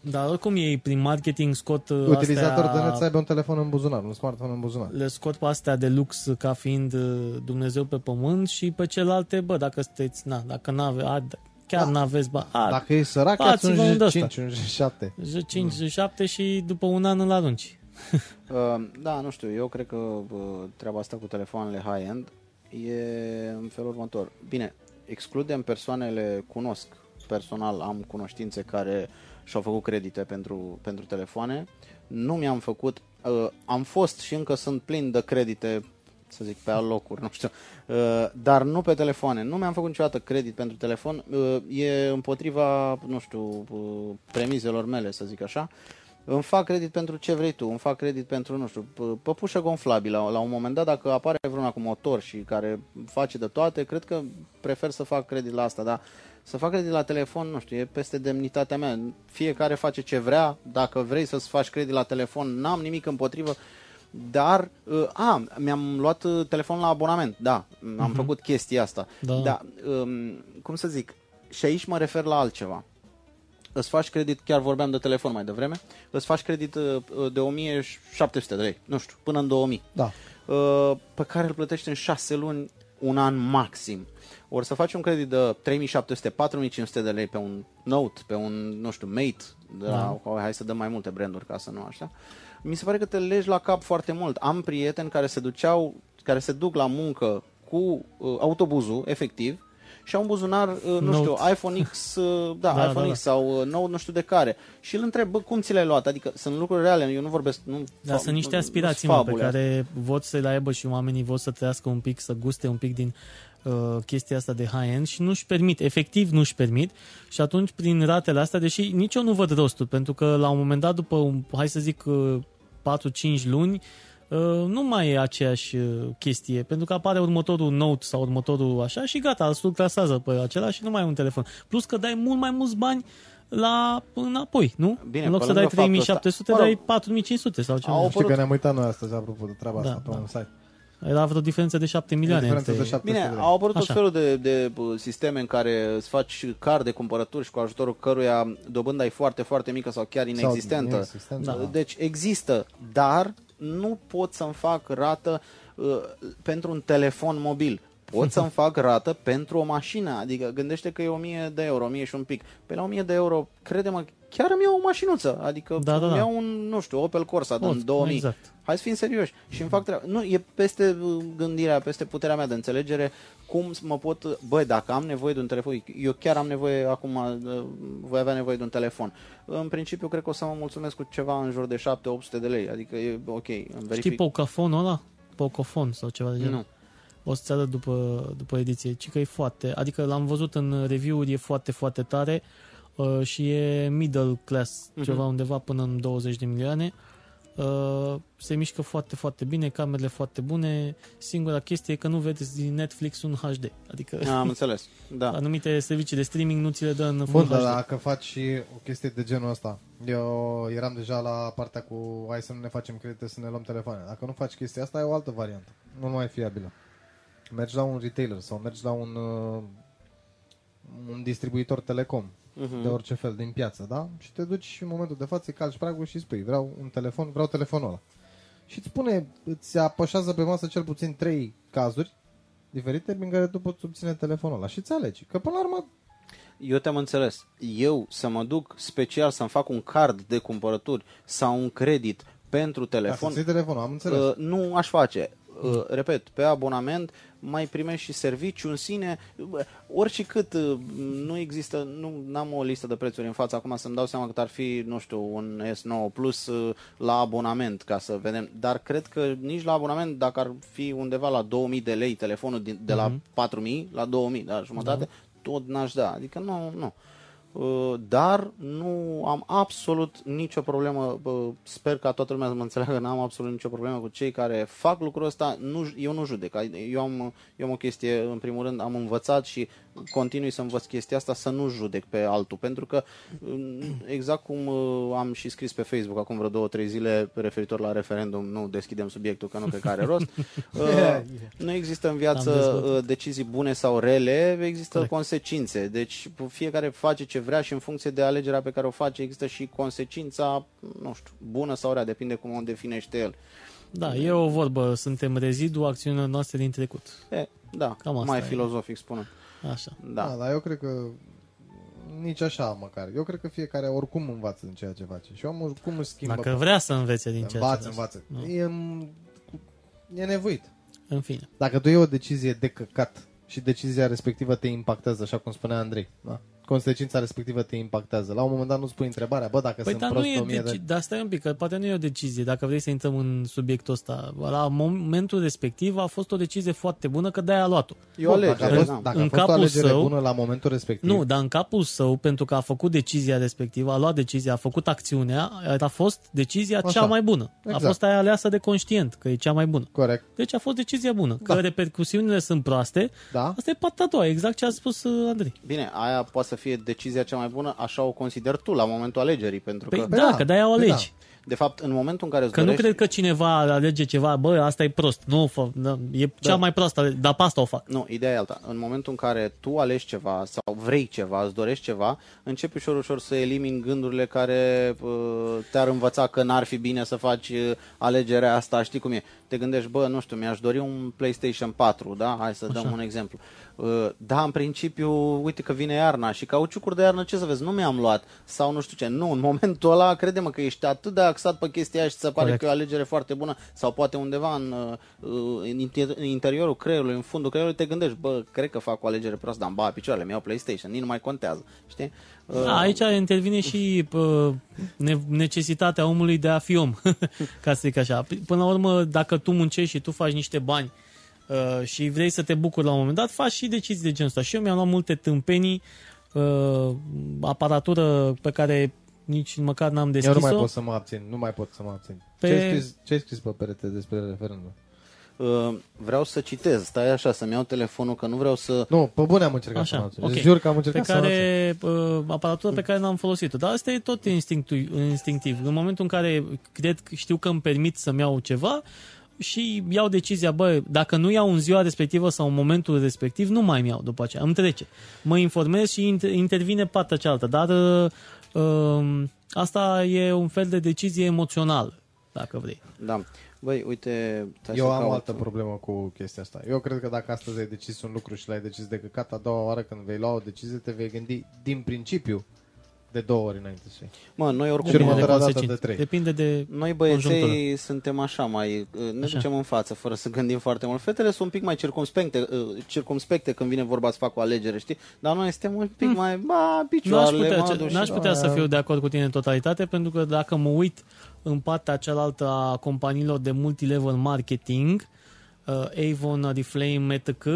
Dar oricum ei prin marketing scot uh, utilizator astea... de net să aibă un telefon în buzunar, un smartphone în buzunar. le scot pe astea de lux ca fiind uh, Dumnezeu pe pământ și pe celelalte, bă, dacă sunteți, na, dacă n-ave, a, chiar Da. n-aveți, bă, a, Dacă e sărac, Dați-vă ați un un de-ăsta. J5, un J7. J5, J7 și după un an îl arunci. [LAUGHS] Uh, da, nu știu, eu cred că uh, treaba asta cu telefoanele high-end e în felul următor. Bine, excludem persoanele, cunosc personal, am cunoștințe care și-au făcut credite pentru, pentru telefoane. Nu mi-am făcut, uh, am fost și încă sunt plin de credite, să zic, pe alocuri, nu știu, uh, dar nu pe telefoane. Nu mi-am făcut niciodată credit pentru telefon, uh, e împotriva, nu știu, uh, premizelor mele, să zic așa. Îmi fac credit pentru ce vrei tu, îmi fac credit pentru, nu știu, p- păpușă gonflabilă. La, la un moment dat, dacă apare vreuna cu motor și care face de toate, cred că prefer să fac credit la asta, dar să fac credit la telefon, nu știu, e peste demnitatea mea. Fiecare face ce vrea, dacă vrei să-ți faci credit la telefon, n-am nimic împotrivă, dar, uh, a, mi-am luat uh, telefon la abonament, da, am făcut chestia asta. Da. da um, cum să zic, și aici mă refer la altceva îți faci credit, chiar vorbeam de telefon mai devreme, îți faci credit uh, de 1700 de lei, nu știu, până în 2000, Da. uh, pe care îl plătești în 6 luni, un an maxim. Ori să faci un credit de 3700-4500 de lei pe un Note, pe un, nu știu, Mate, de la, Da. hai să dăm mai multe branduri ca să nu așa, mi se pare că te legi la cap foarte mult. Am prieteni care se duceau, care se duc la muncă cu uh, autobuzul, efectiv, și au un buzunar, uh, nu Note. știu, iPhone X, uh, [LAUGHS] da, Da, iPhone da, da. X sau uh, Note, nu știu de care. Și îl întreb, bă, cum ți le-ai luat? Adică sunt lucruri reale, eu nu vorbesc, nu Dar fa- sunt niște nu- aspirații nu mă, sunt pe fabule. care vor să le aibă și oamenii vor să trăiască un pic, să guste un pic din uh, chestia asta de high-end și nu-și permit, efectiv nu-și permit și atunci prin ratele astea, deși nici eu nu văd rostul, pentru că la un moment dat după, un, hai să zic, uh, 4-5 luni, uh, nu mai e aceeași uh, chestie, pentru că apare următorul Note sau următorul așa și gata, îl subclasează pe acela și nu mai ai un telefon. Plus că dai mult mai mulți bani la înapoi, nu? Bine, în loc pe să dai lângă faptul 3700, ăsta- mă dai rog, 4500 sau ceva. Au Știi că apărut- ne-am uitat noi astăzi, apropo de treaba Da, asta, pe da. un site. Era vreo diferență de 7 milioane. diferență între... de 7 Bine, de lei. au apărut tot Așa. felul de, de uh, sisteme în care îți faci card de cumpărături și cu ajutorul căruia dobânda e foarte, foarte mică sau chiar inexistentă. inexistentă, Da. da. Deci există, dar nu pot să-mi fac rată uh, pentru un telefon mobil. Pot să-mi [LAUGHS] fac rată pentru o mașină, adică gândește că e 1000 de euro, 1000 și un pic. Pe la 1000 de euro, crede-mă, chiar îmi iau o mașinuță, adică Da, da, îmi da. iau un, nu știu, Opel Corsa Pot, din 2000. exact. Hai să fim serioși și îmi fac treaba. Nu, e peste uh, gândirea, peste puterea mea de înțelegere cum mă pot... Băi, dacă am nevoie de un telefon, eu chiar am nevoie acum, uh, voi avea nevoie de un telefon. În principiu, cred că o să mă mulțumesc cu ceva în jur de 7-800 de lei, adică e ok, îmi verific. Știi Pocafonul ăla? Pocofon sau ceva de genul? Nu. O să-ți arăt după, după ediție. Ci că e foarte... Adică l-am văzut în review-uri, e foarte, foarte tare uh, și e middle class, Mhm. ceva undeva până în 20 de milioane. Uh, se mișcă foarte, foarte bine, camerele foarte bune. Singura chestie e că nu vedeți din Netflix un HD. Adică Am înțeles, [LAUGHS] da. anumite servicii de streaming nu ți le dă în Bun, full dar HD. dacă faci și o chestie de genul ăsta, eu eram deja la partea cu hai să nu ne facem credite, să ne luăm telefoane. Dacă nu faci chestia asta, e o altă variantă. Nu mai e fiabilă. Mergi la un retailer sau mergi la un, uh, un distribuitor telecom Mhm. de orice fel din piață, da? Și te duci și în momentul de față, îi calci pragul și spui, vreau un telefon, vreau telefonul ăla. Și îți spune, îți apășează pe masă cel puțin trei cazuri diferite prin care tu poți obține telefonul ăla și îți alegi. Că până la urmă Eu te-am înțeles. Eu să mă duc special să-mi fac un card de cumpărături sau un credit pentru Telefon. telefon, Să-ți iei telefonul, am înțeles. uh, nu aș face. Uh, repet, pe abonament mai primești și serviciu în sine. Bă, Orice cât uh, nu există, nu am o listă de prețuri în față acum să-mi dau seama cât ar fi, nu știu, un S9 Plus uh, la abonament ca să vedem. Dar cred că nici la abonament, dacă ar fi undeva la 2000 de lei telefonul din, de la 4000 la 2000, da, jumătate, tot n-aș da. Adică nu, nu. Uh, dar nu am absolut nicio problemă, uh, sper ca toată lumea să mă înțeleagă, n-am absolut nicio problemă cu cei care fac lucrul ăsta, nu, eu nu judec, eu am, eu am o chestie, în primul rând am învățat și continui să învăț chestia asta, să nu judec pe altul, pentru că uh, exact cum uh, am și scris pe Facebook acum vreo două, trei zile referitor la referendum, nu deschidem subiectul că nu cred că are rost, [LAUGHS] uh, nu există în Am viață dezbătut. uh, decizii bune sau rele, există Corect. consecințe. Deci fiecare face ce vrea și în funcție de alegerea pe care o face există și consecința, nu știu, bună sau rea, depinde cum o definește el. Da, e o vorbă, suntem rezidu acțiunilor noastre din trecut. E, da, Cam asta mai e. filozofic spune. Așa. Da. Da. da, dar eu cred că nici așa măcar. Eu cred că fiecare oricum învață din ceea ce face. Și omul oricum își schimbă. Dacă vrea să învețe din ceea învață, ce învață. Nu. E, e nevoit. În fine. Dacă tu iei o decizie de căcat și decizia respectivă te impactează, așa cum spunea Andrei, da? Consecința respectivă te impactează. La un moment dat nu spui întrebarea, bă, dacă Păi sunt dar nu prost e o mie deci... de... Dar stai un pic, că poate nu e o decizie, dacă vrei să intrăm în subiectul ăsta. La momentul respectiv a fost o decizie foarte bună, că de-aia a luat-o. E o Bun, dacă a alegere, fost, da. dacă În a fost o capul alegere său- bună la momentul respectiv, Nu, dar în capul său, pentru că a făcut decizia respectivă, a luat decizia, a făcut acțiunea, a fost decizia Așa. cea mai bună. Exact. A fost aia aleasă de conștient, că e cea mai bună. corect, Deci a fost decizia bună. Că Da. repercusiunile sunt proaste, da? asta e partea a doua, exact ce a spus uh, Andrei. Bine, aia poate să fie decizia cea mai bună, așa o consider tu la momentul alegerii, pentru Păi că, da, da, că de-aia o păi alegi. De fapt, în momentul în care îți Că nu dorești... cred că cineva alege ceva, bă, asta e prost. Nu, fă, da, e cea mai proastă, ale- dar pe asta o fac. Nu, ideea e alta. În momentul în care tu alegi ceva sau vrei ceva, îți dorești ceva, începi ușor, ușor să elimini gândurile care uh, te-ar învăța că n-ar fi bine să faci uh, alegerea asta, știi cum e. Te gândești, bă, nu știu, mi-aș dori un PlayStation 4, da? Hai să dăm Așa. un exemplu. Uh, da, în principiu, uite că vine iarna și cauciucuri de iarnă, ce să vezi, nu mi-am luat sau nu știu ce. Nu, în momentul ăla, crede-mă că ești atât de axat pe chestia aia și ți se pare Corect. că e o alegere foarte bună sau poate undeva în, uh, în inter- în interiorul creierului, în fundul creierului, te gândești, bă, cred că fac o alegere proastă, dar îmi ba picioarele, mi-au PlayStation, nici nu mai contează, știi? Uh, Da, aici intervine și uh, ne- necesitatea omului de a fi om, [LAUGHS] ca să zic așa. P- Până la urmă, dacă tu muncești și tu faci niște bani uh, și vrei să te bucuri la un moment dat, faci și decizii de genul ăsta. Și eu mi-am luat multe tâmpenii, uh, aparatură pe care nici măcar n-am Eu deschis-o. nu mai pot să mă abțin, nu mai pot să mă abțin. Pe- Ce, ai scris, ce ai scris pe perete despre referendum? uh, vreau să citez, stai așa, să-mi iau telefonul, că nu vreau să... Nu, pe bune am încercat Așa, să mă abțin. ok. Îți jur că am pe încercat să mă abțin. care, uh, aparatură pe care n-am folosit-o. Dar asta e tot instinctiv, instinctiv. În momentul în care cred, știu că îmi permit să-mi iau ceva și iau decizia, bă, dacă nu iau în ziua respectivă sau în momentul respectiv, nu mai iau după aceea, îmi trece. Mă informez și inter- intervine partea cealaltă, dar uh, uh, asta e un fel de decizie emoțională, dacă vrei. Da. Băi, uite... stai Eu să am o caut. altă problemă cu chestia asta. Eu cred că dacă astăzi ai decis un lucru și l-ai decis de căcat, a doua oară când vei lua o decizie, te vei gândi din principiu de două ori înainte să iei. Mă, noi oricum... Și Depinde de următoarea dată consecințe. de trei. Depinde de Noi conjunctură. băieței suntem așa mai, ne Așa. ducem în față fără să gândim foarte mult. Fetele sunt un pic mai circumspecte, uh, circumspecte când vine vorba să facă o alegere, știi? Dar noi suntem un pic mai, ba, Hmm. N-aș picioarele, putea, mă, ce- duci. n-aș putea să fiu de acord cu tine în totalitate, pentru că dacă mă uit în partea cealaltă a companiilor de multilevel marketing, uh, Avon, Oriflame, etc.,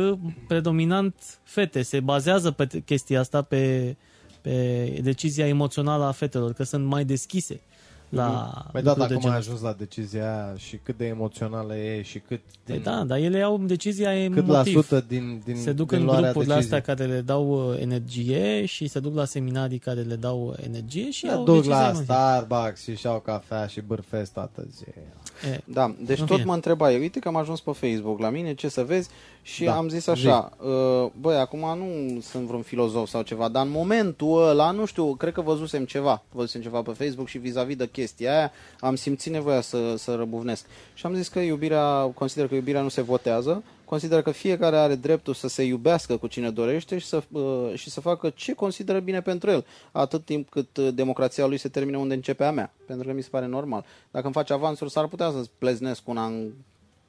predominant fete. Se bazează pe chestia asta, pe, pe decizia emoțională a fetelor, că sunt mai deschise la Păi da, lucruri de dacă genul ai ăsta. ajuns la decizia aia și cât de emoțională e și cât Păi din, da, dar ele au decizia cât emotiv. la sută din, din, se duc din în luarea grupurile deciziei. astea care le dau uh, energie și se duc la seminarii care le dau uh, energie și Se au duc decizia la emotivă. Starbucks și și-au cafea și bârfesc toată ziua. E, Da, deci În tot fine. mă întrebai, uite că am ajuns pe Facebook la mine, ce să vezi, și Da, am zis așa, uh, băi, acum nu sunt vreun filozof sau ceva, dar în momentul ăla, nu știu, cred că văzusem ceva, văzusem ceva pe Facebook și vis-a-vis de chestia aia, am simțit nevoia să, să răbuvnesc. Și am zis că iubirea, consider că iubirea nu se votează, consider că fiecare are dreptul să se iubească cu cine dorește și să, uh, și să facă ce consideră bine pentru el, atât timp cât uh, democrația lui se termină unde începe a mea, pentru că mi se pare normal. Dacă îmi faci avansuri, s-ar putea să-ți pleznesc una în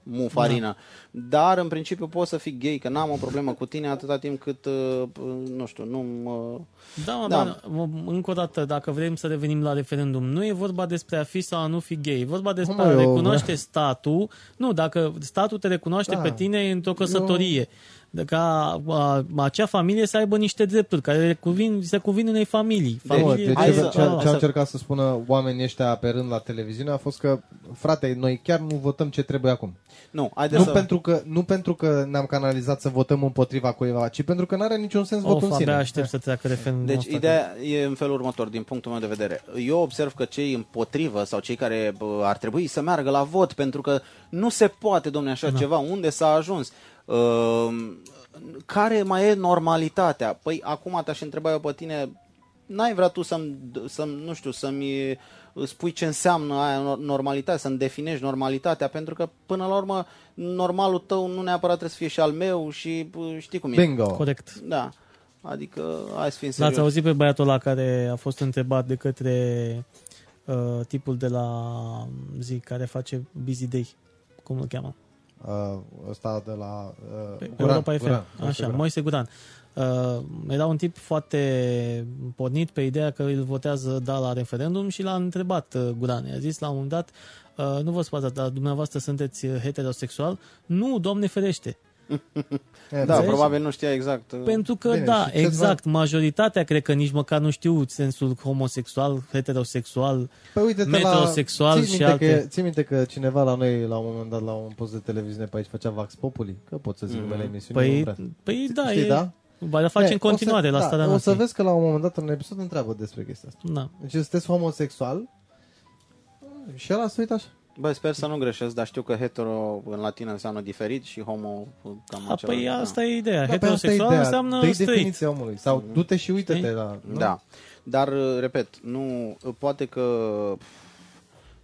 mufarina. Dar în principiu poți să fii gay, că n-am o problemă cu tine atâta timp cât, uh, nu știu, nu mă... Da, mă, Da. dar mă, încă o dată, dacă vrem să revenim la referendum, nu e vorba despre a fi sau a nu fi gay, e vorba despre Mă, a eu- recunoaște statul. Nu, dacă statul te recunoaște Da. pe tine într-o căsătorie, de ca a, acea familie să aibă niște drepturi care cuvin, se cuvin unei familii. Mă, familie deci hai ce, să- ce, hai ce să- au încercat să spună oamenii ăștia pe rând la televiziune a fost că, frate, noi chiar nu votăm ce trebuie acum. Nu, haide Nu să... pentru, că, nu pentru că ne-am canalizat să votăm împotriva cuiva, ci pentru că nu are niciun sens votul Of, în abia sine. aștept să treacă referendumul Deci ăsta. ideea e în felul următor, din punctul meu de vedere. Eu observ că cei împotrivă sau cei care bă, ar trebui să meargă la vot, pentru că nu se poate, domne, așa ceva, unde s-a ajuns. Uh, care mai e normalitatea? Păi acum te-aș întreba eu pe tine, n-ai vrea tu să-mi, să-mi nu știu, să-mi spui ce înseamnă aia nor- normalitate, să-mi definești normalitatea, pentru că până la urmă normalul tău nu neapărat trebuie să fie și al meu și bă, știi cum e. Bingo. Corect. Da. Adică, hai să fim L-ați serioși. auzit pe băiatul ăla care a fost întrebat de către uh, tipul de la zi care face Busy Day. Cum îl cheamă? Uh, ăsta de la uh, Pe Guran, Europa FM. Guran, Așa, Guran. Moise Guran. Uh, era un tip foarte pornit pe ideea că îl votează da la referendum și l-a întrebat uh, Guran. I-a zis la un moment dat, uh, nu vă spătați, dar dumneavoastră sunteți uh, heterosexual? Nu, Doamne ferește. E, [LAUGHS] Da, Înțelegi? probabil nu știa exact. Pentru că, Bine, da, și ce exact, majoritatea cred că nici măcar nu știu sensul homosexual, heterosexual. Păi uite metrosexual ții și minte alte- Că, ții minte că cineva la noi, la un moment dat, la un post de televiziune pe aici, făcea Vax Populi? Că pot să zic Mhm. numele emisiunii. nu Păi, vrea. păi da, Știi, e, da? va face E, în continuare o să, la starea da, O să nației. vezi că la un moment dat în episod întreabă despre chestia asta. Da. Deci sunteți homosexual și ăla se uită așa. Bă, sper să nu greșesc, dar știu că hetero în latină înseamnă diferit și homo cam A, același. păi da. asta e ideea. Da, pe asta e Heterosexual ideea. înseamnă Dă-i straight. definiția omului. Sau du-te și uite-te Știi? la... nu? Da. Dar, repet, nu, poate că,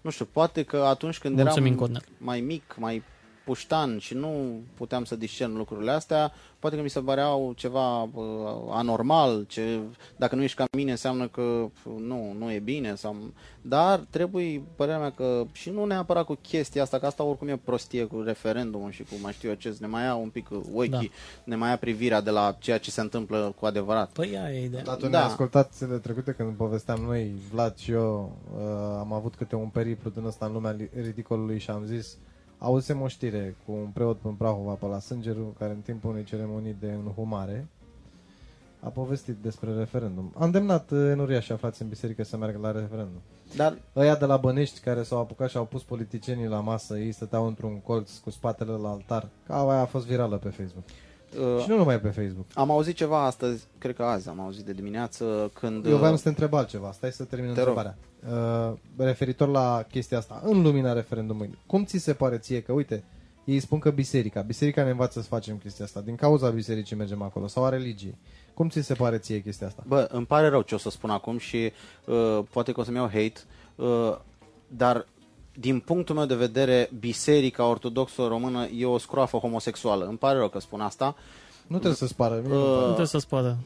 nu știu, poate că atunci când Mulțumim, eram Cornel. mai mic, mai puștan și nu puteam să discern lucrurile astea, poate că mi se păreau ceva uh, anormal, ce, dacă nu ești ca mine înseamnă că uh, nu, nu e bine, sau, dar trebuie, părerea mea că, și nu neapărat cu chestia asta, că asta oricum e prostie cu referendumul și cu mai știu eu ce, ne mai ia un pic ochii, Da. ne mai ia privirea de la ceea ce se întâmplă cu adevărat. Păi aia e ideea. Dar tu Da. ne-ai ascultat zilele trecute când povesteam noi, Vlad și eu, uh, am avut câte un periplu din ăsta în lumea li- ridicolului și am zis, auzisem o știre cu un preot în Prahova pe la Sângeru, care în timpul unei ceremonii de înhumare a povestit despre referendum. A îndemnat uh, enuriașii aflați în biserică să meargă la referendum. Dar Ăia de la Bănești care s-au apucat și au pus politicienii la masă, ei stăteau într-un colț cu spatele la altar, ca aia a fost virală pe Facebook. uh, Și nu numai pe Facebook. Am auzit ceva astăzi, cred că azi am auzit de dimineață, când... Eu vreau să te întreb altceva. Stai să termin Te rog. Întrebarea. Uh, referitor la chestia asta, în lumina referendumului, cum ți se pare ție că, uite, ei spun că biserica, biserica ne învață să facem chestia asta, din cauza bisericii mergem acolo, sau a religiei. Cum ți se pare ție chestia asta? Bă, îmi pare rău ce o să spun acum și uh, poate că o să-mi iau hate, uh, dar din punctul meu de vedere, Biserica Ortodoxă Română e o scroafă homosexuală. Îmi pare rău că spun asta. Nu trebuie să spară. Mie, Uh, uh, Nu trebuie să spară.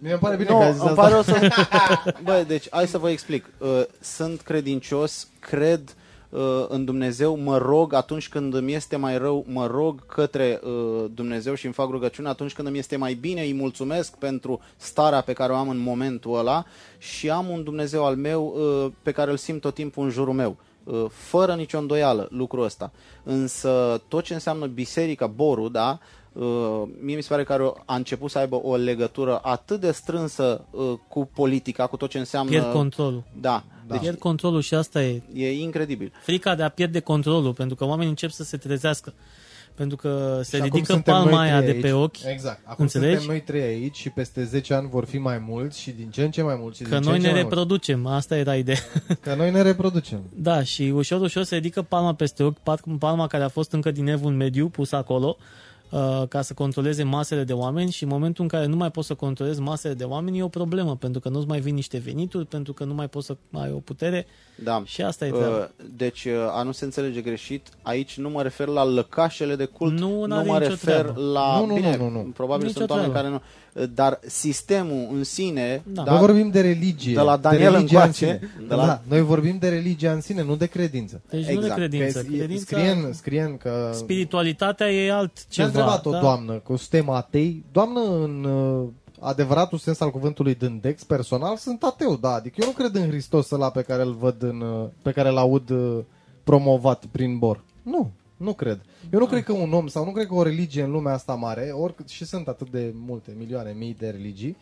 Mie îmi pare bine nu, că ai zis îmi asta. pare rău să... [LAUGHS] Bă, deci, hai să vă explic. Uh, sunt credincios, cred uh, în Dumnezeu, mă rog atunci când îmi este mai rău, mă rog către uh, Dumnezeu și îmi fac rugăciune atunci când îmi este mai bine, îi mulțumesc pentru starea pe care o am în momentul ăla și am un Dumnezeu al meu uh, pe care îl simt tot timpul în jurul meu. Uh, fără nicio îndoială lucrul ăsta. Însă tot ce înseamnă biserica, borul, da, Uh, mie mi se pare că are o- a început să aibă o legătură atât de strânsă uh, cu politica, cu tot ce înseamnă... Pierd controlul. Da, Da. deci Pierd controlul și asta e e incredibil. frica de a pierde controlul, pentru că oamenii încep să se trezească. Pentru că se Și acum ridică suntem noi palma aia trei de pe aici. ochi, Exact. Acum Înțelegi? suntem noi trei aici și peste 10 ani vor fi mai mulți și din ce în ce mai mulți. Și că din ce noi în ce ne mai mulți. reproducem. Asta era ideea. Că noi ne reproducem. Da, și ușor, ușor se ridică palma peste ochi, pat- palma care a fost încă din evul mediu pusă acolo, uh, ca să controleze masele de oameni și în momentul în care nu mai poți să controlezi masele de oameni e o problemă, pentru că nu-ți mai vin niște venituri, pentru că nu mai poți să ai o putere Da. și asta e treaba. Uh, Deci, uh, a nu se înțelege greșit, aici nu mă refer la lăcașele de cult, Nu, nu n-are mă nicio refer treabă. la... Nu, nu, Bine, nu, nu, nu. probabil Nicio sunt oameni treabă. care nu... uh, Dar sistemul în sine... Da. Noi vorbim de religie. De la Daniel de religia încoace, în sine. de la- Da, noi vorbim de religia în sine, nu de credință. Deci nu exact, de credință. Că e- credința Scrien, scrien că... spiritualitatea e alt Ce-a ceva. întrebat o da? doamnă, că suntem atei. Doamnă, în uh, adevăratul sens al cuvântului dândex, personal, sunt ateu, da. Adică eu nu cred în Hristos ăla pe care îl văd în, uh, pe care îl aud uh, promovat prin bor. Nu, nu cred. Eu nu cred că un om sau nu cred că o religie în lumea asta mare, oricât și sunt atât de multe, milioane, mii de religii,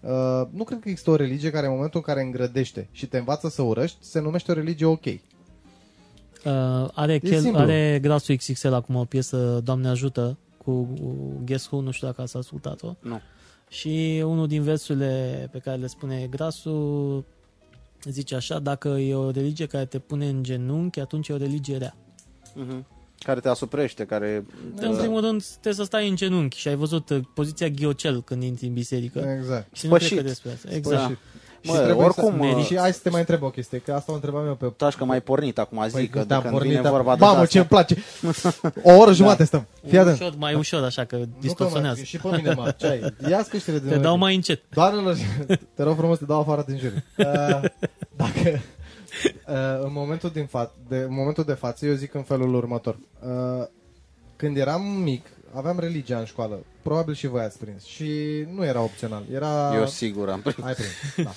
uh, nu cred că există o religie care în momentul în care îngrădește și te învață să urăști, se numește o religie ok. Uh, are, chel, simplu. are Grasul XXL acum o piesă, Doamne ajută, cu Guess Who, nu știu dacă ați ascultat-o. Nu. Și unul din versurile pe care le spune Grasul zice așa, dacă e o religie care te pune în genunchi, atunci e o religie rea. Mhm. Care te asuprește, care... Da. În primul rând, trebuie să stai în genunchi și ai văzut uh, poziția ghiocel când intri în biserică. Exact. Și nu cred Spășit. că despre asta. Exact. Da. Și- Mă, și trebuie oricum, să, mă- și hai să te mai întreb o chestie, că asta o întrebam eu pe Taci că mai pornit acum, zic, Păi, că da, de când pornit, vine da. vorba de Mamă, astea. ce îmi place! O oră jumate stăm. Fii atent. Ușor, mai ușor, așa că Nu că distorsionează. mai, și pe mine, mă. Ce ai? Ia scăștile din Te ureche. dau mai încet. Doamnelor, te rog frumos, te dau afară din jur. [LAUGHS] Uh, dacă, [LAUGHS] uh, în, momentul din fa- de, în momentul de față, eu zic în felul următor. Uh, când eram mic, aveam religia în școală. Probabil și voi ați prins. Și nu era opțional. Era... Eu sigur am prins. Ai prins, da.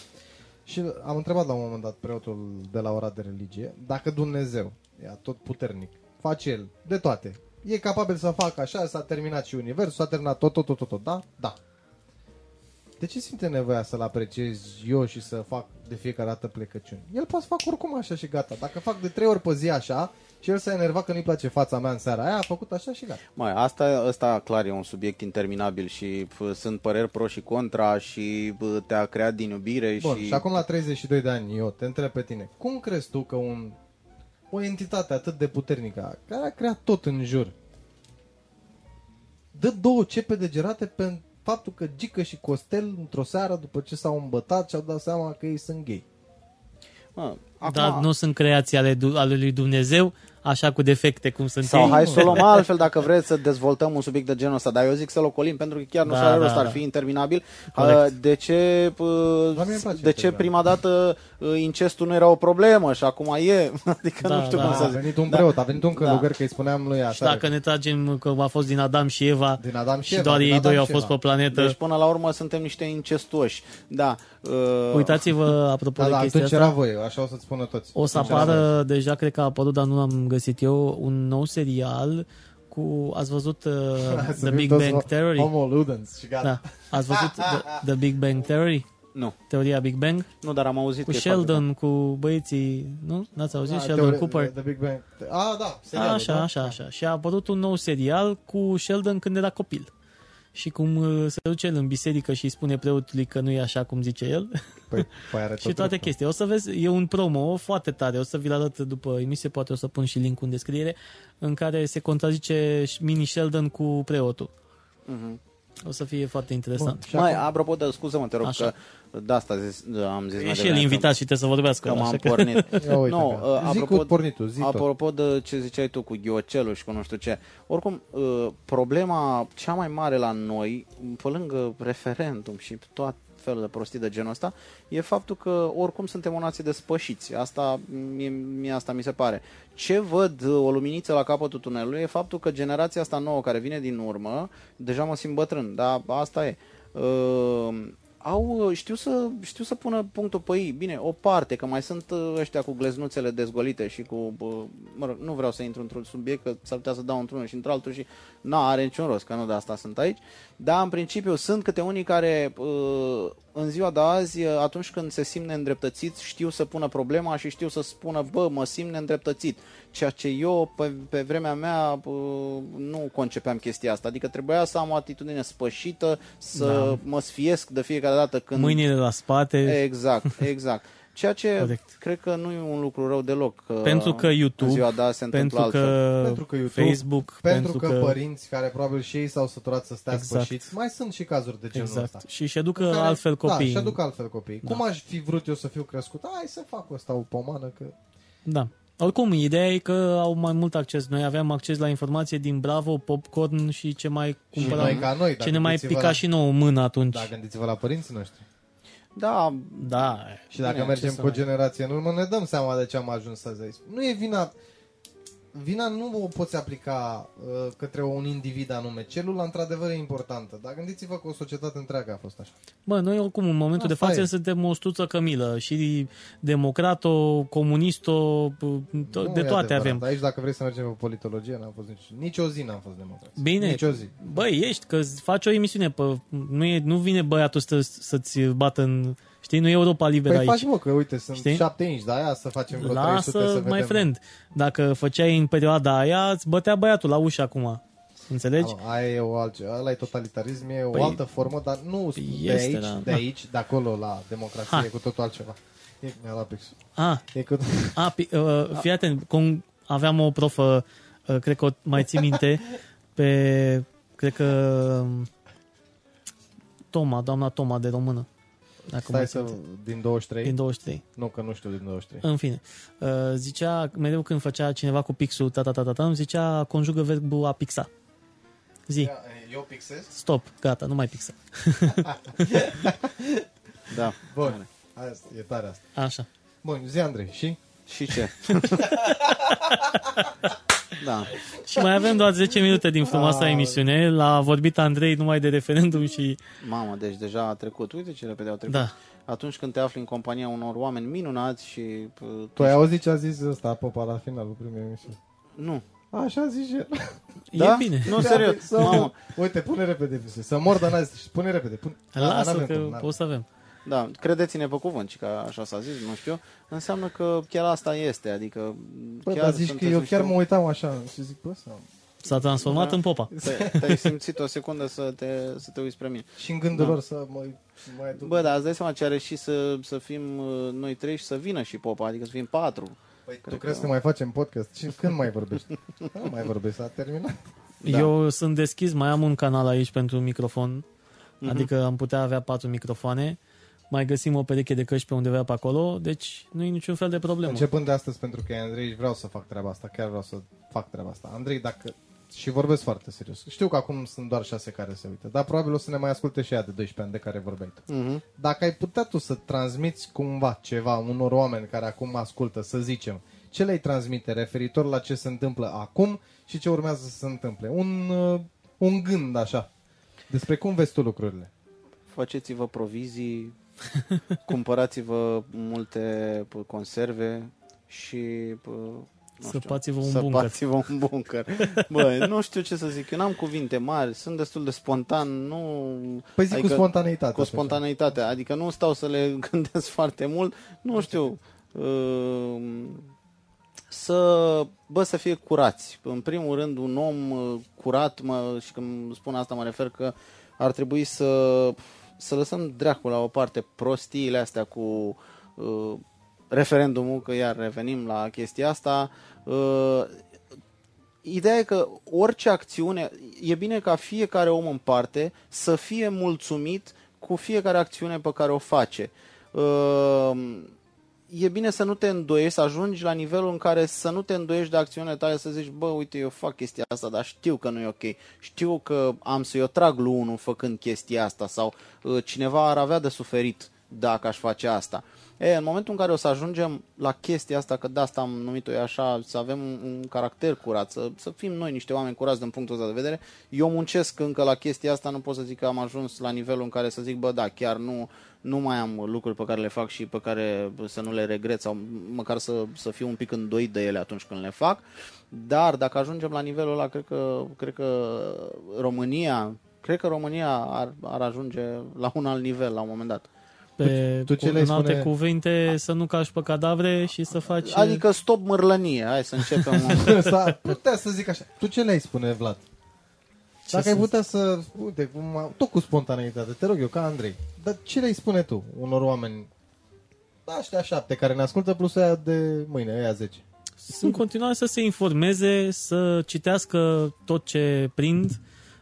Și am întrebat la un moment dat preotul de la ora de religie dacă Dumnezeu, e tot puternic, face el de toate. E capabil să facă așa, s-a terminat și universul, s-a terminat tot, tot, tot, tot, tot, da? Da. De ce simte nevoia să-l apreciez eu și să fac de fiecare dată plecăciuni? El poate să fac oricum așa și gata. Dacă fac de trei ori pe zi așa și el s-a enervat că nu-i place fața mea în seara aia, a făcut așa și gata. Mai, asta, asta clar e un subiect interminabil și f, sunt păreri pro și contra și bă, te-a creat din iubire Bun, și... și acum la 32 de ani, eu te întreb pe tine, cum crezi tu că un, o entitate atât de puternică, care a creat tot în jur, dă două cepe de gerate pe faptul că Gică și Costel, într-o seară, după ce s-au îmbătat, și-au dat seama că ei sunt gay. Mă, acum, Dar nu sunt creații ale, du- ale lui Dumnezeu, așa cu defecte cum sunt Sau ei. hai să o luăm [LAUGHS] altfel dacă vreți să dezvoltăm un subiect de genul ăsta, dar eu zic să-l ocolim pentru că chiar nu Da, da, are rost, da, ar da. fi interminabil. Corect. Uh, De ce, uh, La mine îmi place de ce interminabil. prima dată uh, incestul nu era o problemă și acum e? [LAUGHS] Adică Da, nu știu da. cum A să zic. venit un preot, a venit un Da. călugăr că îi spuneam lui Și așa. dacă ne tragem că a fost din Adam și Eva Din Adam și și Eva, doar din ei Adam doi au și fost Eva. pe planetă. Deci până la urmă suntem niște incestuoși. Da. Uh, Uitați-vă, apropo Da, de da, chestia atunci asta, era voi, așa o să-ți spună toți. o să Atunci era voi. apară, deja cred că a apărut, dar nu l-am găsit eu, un nou serial cu, ați văzut uh, [LAUGHS] Să The fim Big toți Bang Theory? Homo ludens și gata. Da. Ați văzut the, the Big Bang Theory? Nu. Teoria Big Bang? Nu, dar am auzit Cu că e foarte Sheldon, cu băieții, nu? N-ați auzit? Da, Sheldon teorie- Cooper. The Big Bang. Ah, da, serialul, Așa, da? așa, așa. Și a apărut un nou serial cu Sheldon când era copil. Și cum uh, se duce el în biserică și îi spune preotului că nu e așa cum zice el Păi, păi are [LAUGHS] și tot toate dreptul. chestii. O să vezi, e un promo foarte tare, o să vi-l arăt după emisie, poate o să pun și link în descriere, în care se contrazice mini Sheldon cu preotul. Mhm. O să fie foarte interesant. Și Mai, acum- apropo de, scuză-mă, te rog, Așa. că de asta zis, am zis E mai și el devreme, invitat și trebuie să vorbească. Că m-am așa că- pornit. [LAUGHS] Ia uite nu, că- uh, zi apropo, cu pornitul, zi tot. apropo de ce ziceai tu cu ghiocelul și cu nu știu ce, oricum, uh, problema cea mai mare la noi, pe lângă referendum și tot felul de prostii de genul ăsta, e faptul că oricum suntem o nație de spășiți. Asta, mie, mie asta mi se pare. Ce văd uh, o luminiță la capătul tunelului e faptul că generația asta nouă care vine din urmă, deja mă simt bătrân, dar asta e. Uh, au, știu să, știu să pună punctul pe ei. Bine, o parte, că mai sunt uh, ăștia cu gleznuțele dezgolite și cu, bă, mă rog, nu vreau să intru într-un subiect, că s-ar putea să dau într-unul și într-altul și nu are niciun rost, că nu de asta sunt aici. Dar, în principiu, sunt câte unii care, uh, în ziua de azi, uh, atunci când se simt neîndreptățiți, știu să pună problema și știu să spună, bă, mă simt neîndreptățit. Ceea ce eu, pe, pe vremea mea, uh, nu concepeam chestia asta. Adică trebuia să am o atitudine spășită, să Da. mă sfiesc de fiecare dată când... Mâinile la spate. Exact, exact. Ceea ce Corect. cred că nu e un lucru rău deloc. Că Pentru că în YouTube, ziua de azi se întâmplă pentru altfel. că, Pentru că YouTube, Facebook, Pentru, că, părinți care probabil și ei s-au săturat să stea Exact. spășiți, mai sunt și cazuri de genul Exact. ăsta. Și și educă Care- altfel copiii. Da, și aduc altfel copiii. Da. Cum aș fi vrut eu să fiu crescut? Hai să fac ăsta o pomană, că... Da. Oricum, ideea e că au mai mult acces. Noi aveam acces la informație din Bravo, Popcorn și ce mai Și cumpăram. noi ca noi, ce ne mai gândiți-vă pica la, și nouă mână atunci. Da, gândiți-vă la părinții noștri. Da, Da. Și dacă Bine, mergem ce să cu o mai- generație în urmă, ne dăm seama de ce am ajuns azi aici. Nu e vina... Vina nu o poți aplica uh, către un individ anume. Celula, într-adevăr, e importantă. Dar gândiți-vă că o societate întreagă a fost așa. Bă, noi oricum în momentul Asta de față e. suntem o stuță cămilă. Și democrato, comunisto, de Nu e toate adevărat. avem. Aici, dacă vrei să mergem pe politologie, n-am fost nici, nici o zi n-am fost democrat. Bine. Nici o zi. Băi, ești, că faci o emisiune, pe, nu, e, nu vine băiatul să, să-ți bată în... Știi, nu e Europa liberă Păi aici. faci, mă, că uite, sunt Știi? șapte inci, de aia să facem vreo 300 să Lasă, vedem. my friend. Dacă făceai în perioada aia, îți bătea băiatul la ușă acum. Înțelegi? Da, mă, aia e o altceva, ăla e totalitarism, e o Păi, altă formă, dar nu de este, aici, da. de aici, de acolo la democrație, Ha. e cu totul altceva. E mi-a luat pixul. A, E cu... a, pi- uh, fii atent, cum aveam o profă, uh, cred că o mai ții minte, [LAUGHS] pe, cred că um, Toma, doamna Toma de română. Dacă Stai mai să... țin. Din 23? Din 23. Nu, că nu știu din 23. În fine, uh, zicea, mereu când făcea cineva cu pixul, ta, ta, ta, ta, ta, îmi zicea, conjugă verbul a pixa. Zi, Eu pixez? stop, gata, nu mai pixa. [LAUGHS] da. Bun. Asta, e tare asta. Așa. Bun, zi Andrei, și? Și ce? [LAUGHS] da. Și mai avem doar 10 minute din frumoasa Ah. emisiune. L-a vorbit Andrei numai de referendum și... Mamă, deci deja a trecut. Uite ce repede au trecut. Da. Atunci când te afli în compania unor oameni minunați și... uh, Tu ai auzit ce a zis ăsta, Popa, la finalul primei emisiuni? Nu. Așa a zis și el. E bine. Nu, serios. Să Mamă. Uite, pune repede, Vise. să mor, dar n-a zis. Pune repede. Pune. Lasă n-avem că cum, n-avem. poți să avem. Da, credeți-ne pe cuvânt, și că așa s-a zis, nu știu, înseamnă că chiar asta este, adică Bă, chiar dar zici că sunteți eu niște- chiar mă uitam așa și zic, bă, sau... S-a transformat Da. în popa. Te- Te-ai simțit o secundă să te, să te uiți spre mine. Și în gândul lor să mă mai duc. Bă, dar îți dai seama ce are și să, să fim uh, noi trei și să vină și popa, adică să fim patru. Păi, tu Cred crezi că- că mai facem podcast? Și când mai vorbești? [LAUGHS] Nu mai vorbești, s-a terminat. Da. Eu sunt deschis, mai am un canal aici pentru microfon. Mhm. Adică am putea avea patru microfoane. Mai găsim o pereche de căști pe undeva pe acolo, deci nu e niciun fel de problemă. Începând de astăzi, pentru că e Andrei, vreau să fac treaba asta, chiar vreau să fac treaba asta. Andrei, dacă... Și vorbesc foarte serios. Știu că acum sunt doar șase care se uită, dar probabil o să ne mai asculte și ea de 12 ani de care vorbeai tu. Mhm. Dacă ai putea tu să transmiți cumva ceva unor oameni care acum ascultă, să zicem, ce le-ai transmite referitor la ce se întâmplă acum și ce urmează să se întâmple? Un, uh, un gând așa, despre cum vezi tu lucrurile. Faceți-vă provizii, [LAUGHS] cumpărați-vă multe p- conserve și... p- Nu știu, Săpați-vă un bunker. Săpați-vă un bunker. Bă, [LAUGHS] nu știu ce să zic, eu n-am cuvinte mari, sunt destul de spontan, nu... Păi zic cu spontaneitate. Cu spontaneitate, adică nu stau să le [LAUGHS] gândesc foarte mult, nu știu, uh, să, bă, să fie curați. În primul rând, un om uh, curat, mă, și când spun asta mă refer că ar trebui să, să lăsăm dracul la o parte prostiile astea cu uh, referendumul, că iar revenim la chestia asta, uh, ideea e că orice acțiune, e bine ca fiecare om în parte să fie mulțumit cu fiecare acțiune pe care o face. Uh, e bine să nu te îndoiești, să ajungi la nivelul în care să nu te îndoiești de acțiunile tale, să zici, bă, uite, eu fac chestia asta, dar știu că nu e ok. Știu că am să-i o trag lui unul făcând chestia asta sau uh, cineva ar avea de suferit dacă aș face asta. E, în momentul în care o să ajungem la chestia asta, că de asta am numit-o eu așa, să avem un, un caracter curat, să, să fim noi niște oameni curați din punctul ăsta de vedere, eu muncesc încă la chestia asta, nu pot să zic că am ajuns la nivelul în care să zic, bă, da, chiar nu, nu mai am lucruri pe care le fac și pe care să nu le regret sau măcar să, să fiu un pic îndoit de ele atunci când le fac, dar dacă ajungem la nivelul ăla, cred că, cred că România, cred că România ar, ar ajunge la un alt nivel la un moment dat. Pe, tu, tu ce în alte spune... cuvinte, să nu cași pe cadavre și să faci... Adică stop mărlănie, hai să începem. [LAUGHS] putea să zic așa. Tu ce le-ai spune, Vlad? Ce Dacă ai putea să, uite, cum, tot cu spontaneitate, te rog eu, ca Andrei, dar ce le-ai spune tu unor oameni, ăștia șapte care ne ascultă, plus aia de mâine, aia zece? În continuare să se informeze, să citească tot ce prind,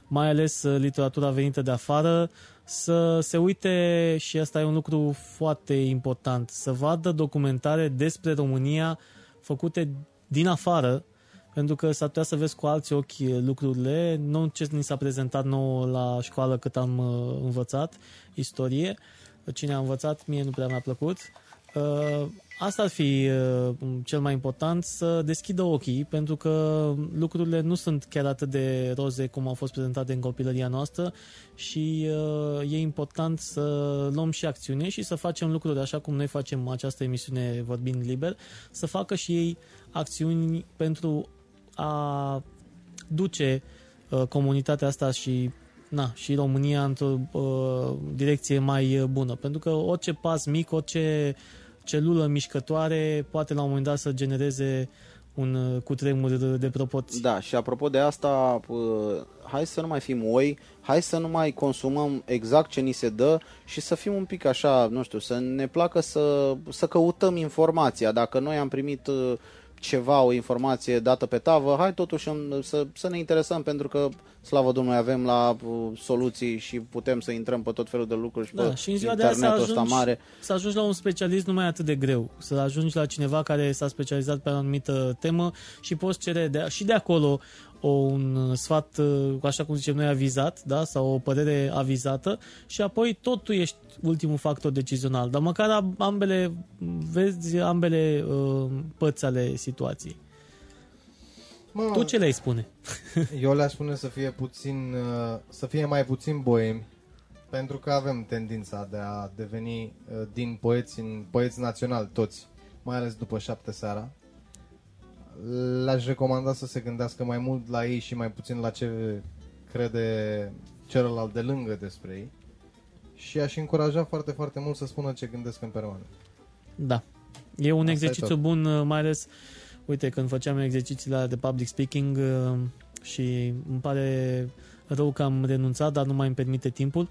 mai ales literatura venită de afară, să se uite, și asta e un lucru foarte important, să vadă documentare despre România făcute din afară, pentru că s-ar putea să vezi cu alți ochi lucrurile, nu ce ni s-a prezentat nou la școală cât am uh, învățat, istorie, cine a învățat, mie nu prea mi-a plăcut. Uh, asta ar fi uh, cel mai important, să deschidă ochii, pentru că lucrurile nu sunt chiar atât de roze cum au fost prezentate în copilăria noastră și e important să luăm și acțiune și să facem lucruri așa cum noi facem această emisiune Vorbind Liber, să facă și ei acțiuni pentru a duce uh, comunitatea asta și na, și România într-o uh, direcție mai bună. Pentru că orice pas mic, orice celulă mișcătoare poate la un moment dat să genereze un uh, cutremur de proporții. Da, și apropo de asta, uh, hai să nu mai fim oi, hai să nu mai consumăm exact ce ni se dă și să fim un pic așa, nu știu, să ne placă să, să căutăm informația. Dacă noi am primit uh, ceva, o informație dată pe tavă, hai totuși să, să ne interesăm pentru că, slavă Domnului, avem la uh, soluții și putem să intrăm pe tot felul de lucruri și da, pe și în ziua internetul de ăsta mare. Să ajungi la un specialist nu mai atât de greu, să ajungi la cineva care s-a specializat pe o anumită temă și poți cere de, și de acolo o, un sfat, uh, așa cum zicem noi, avizat, da? sau o părere avizată și apoi tot tu ești ultimul factor decizional, dar măcar ambele, vezi ambele uh, părți ale situației. Mă, tu ce le-ai spune? eu le-aș spune să fie puțin, uh, să fie mai puțin boemi, pentru că avem tendința de a deveni uh, din poeți în poeți naționali toți, mai ales după șapte seara le-aș recomanda să se gândească mai mult la ei și mai puțin la ce crede celălalt de lângă despre ei. Și aș încuraja foarte, foarte mult să spună ce gândesc în permanent. Da. E un Asta exercițiu e bun, uh, mai ales, uite, când făceam exercițiile de public speaking uh, și îmi pare rău că am renunțat, dar nu mai îmi permite timpul.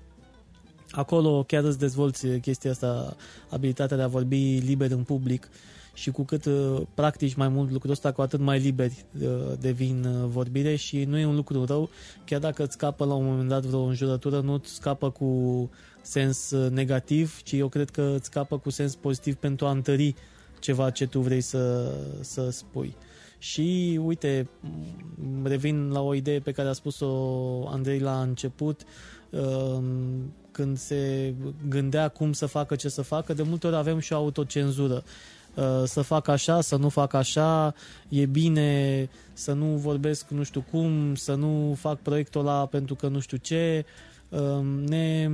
Acolo chiar îți dezvolți chestia asta, abilitatea de a vorbi liber în public și cu cât uh, practici mai mult lucrul ăsta, cu atât mai liberi uh, devin uh, vorbire și nu e un lucru rău, chiar dacă îți scapă la un moment dat vreo înjurătură, nu îți scapă cu sens uh, negativ, ci eu cred că îți scapă cu sens pozitiv pentru a întări ceva ce tu vrei să, să spui. Și uite, revin la o idee pe care a spus-o Andrei la început, uh, când se gândea cum să facă ce să facă, de multe ori avem și o autocenzură. Uh, să fac așa, să nu fac așa, e bine să nu vorbesc nu știu cum, să nu fac proiectul ăla pentru că nu știu ce. Uh, ne,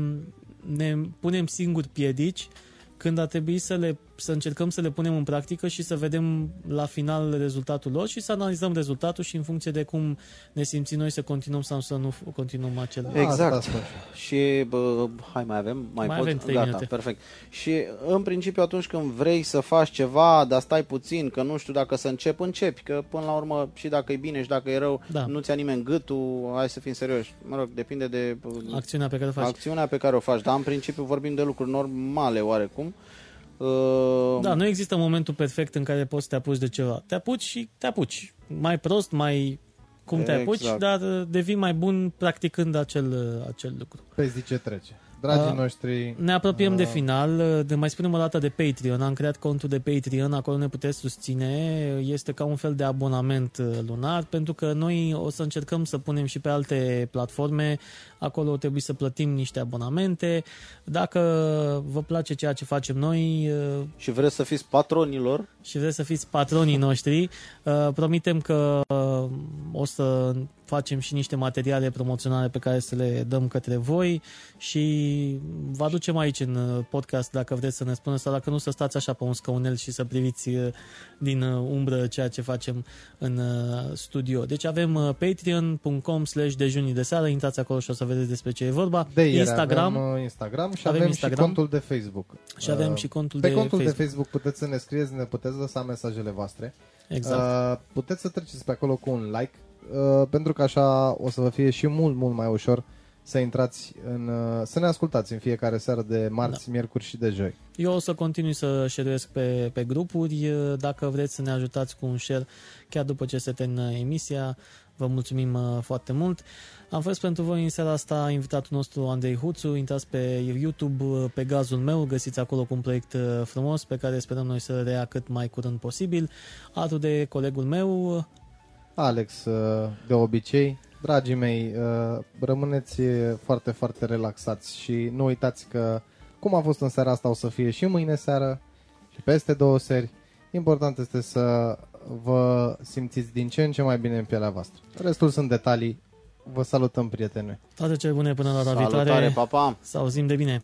ne punem singuri piedici când ar trebui să, le, să încercăm să le punem în practică și să vedem la final rezultatul lor și să analizăm rezultatul și în funcție de cum ne simțim noi să continuăm sau să nu continuăm acel. Exact. Asta, și bă, hai mai avem, mai, mai pot? avem Gata, minute. perfect. Și în principiu atunci când vrei să faci ceva, dar stai puțin, că nu știu dacă să încep, începi, că până la urmă și dacă e bine și dacă e rău, da. nu-ți ia nimeni gâtul, hai să fim serioși. Mă rog, depinde de acțiunea pe care o faci. Acțiunea pe care o faci, dar în principiu vorbim de lucruri normale oarecum. Uh... Da, nu există momentul perfect în care poți să te apuci de ceva. Te apuci și te apuci. Mai prost, mai cum te apuci, Exact. dar uh, devii mai bun practicând acel, uh, acel lucru. Pe zi ce trece. Dragii Uh, noștri, Ne apropiem de Uh, final. De mai spunem o dată de Patreon. Am creat contul de Patreon, acolo ne puteți susține. Este ca un fel de abonament uh, lunar, pentru că noi o să încercăm să punem și pe alte platforme. Acolo trebuie să plătim niște abonamente. Dacă vă place ceea ce facem noi uh, Și vreți să fiți patronilor? și vreți să fiți patronii noștri, uh, promitem că uh, o să facem și niște materiale promoționale pe care să le dăm către voi și vă aducem aici în uh, podcast dacă vreți să ne spuneți sau dacă nu să stați așa pe un scaunel și să priviți uh, din uh, umbră ceea ce facem în uh, studio. Deci avem uh, patreon.com slash dejunii de seară, intrați acolo și o să vedeți despre ce e vorba. de ieri Instagram avem uh, Instagram și Avem avem, Instagram. și contul de Facebook. și avem Uh, și contul Pe de contul Facebook. de Facebook puteți să ne scrieți, ne puteți lăsa mesajele voastre. Exact. Uh, puteți să treceți pe acolo cu un like, uh, pentru că așa o să vă fie și mult, mult mai ușor să intrați în, uh, să ne ascultați în fiecare seară de marți, da. miercuri și de joi. Eu o să continui să share pe, pe grupuri. Dacă vreți să ne ajutați cu un share chiar după ce se termină emisia, vă mulțumim uh, foarte mult. Am fost pentru voi în seara asta invitatul nostru Andrei Huțu. Intrați pe YouTube, uh, pe gazul meu, găsiți acolo cu un proiect uh, frumos pe care sperăm noi să rea cât mai curând posibil. Alături de colegul meu, uh, Alex, uh, de obicei, dragii mei, uh, rămâneți uh, foarte, foarte relaxați și nu uitați că cum a fost în seara asta o să fie și mâine seară și peste două seri. Important este să vă simțiți din ce în ce mai bine în pielea voastră. Restul sunt detalii. Vă salutăm, prieteni. toate cele bune până la data Salutare, viitoare. pa, pa! Să auzim de bine!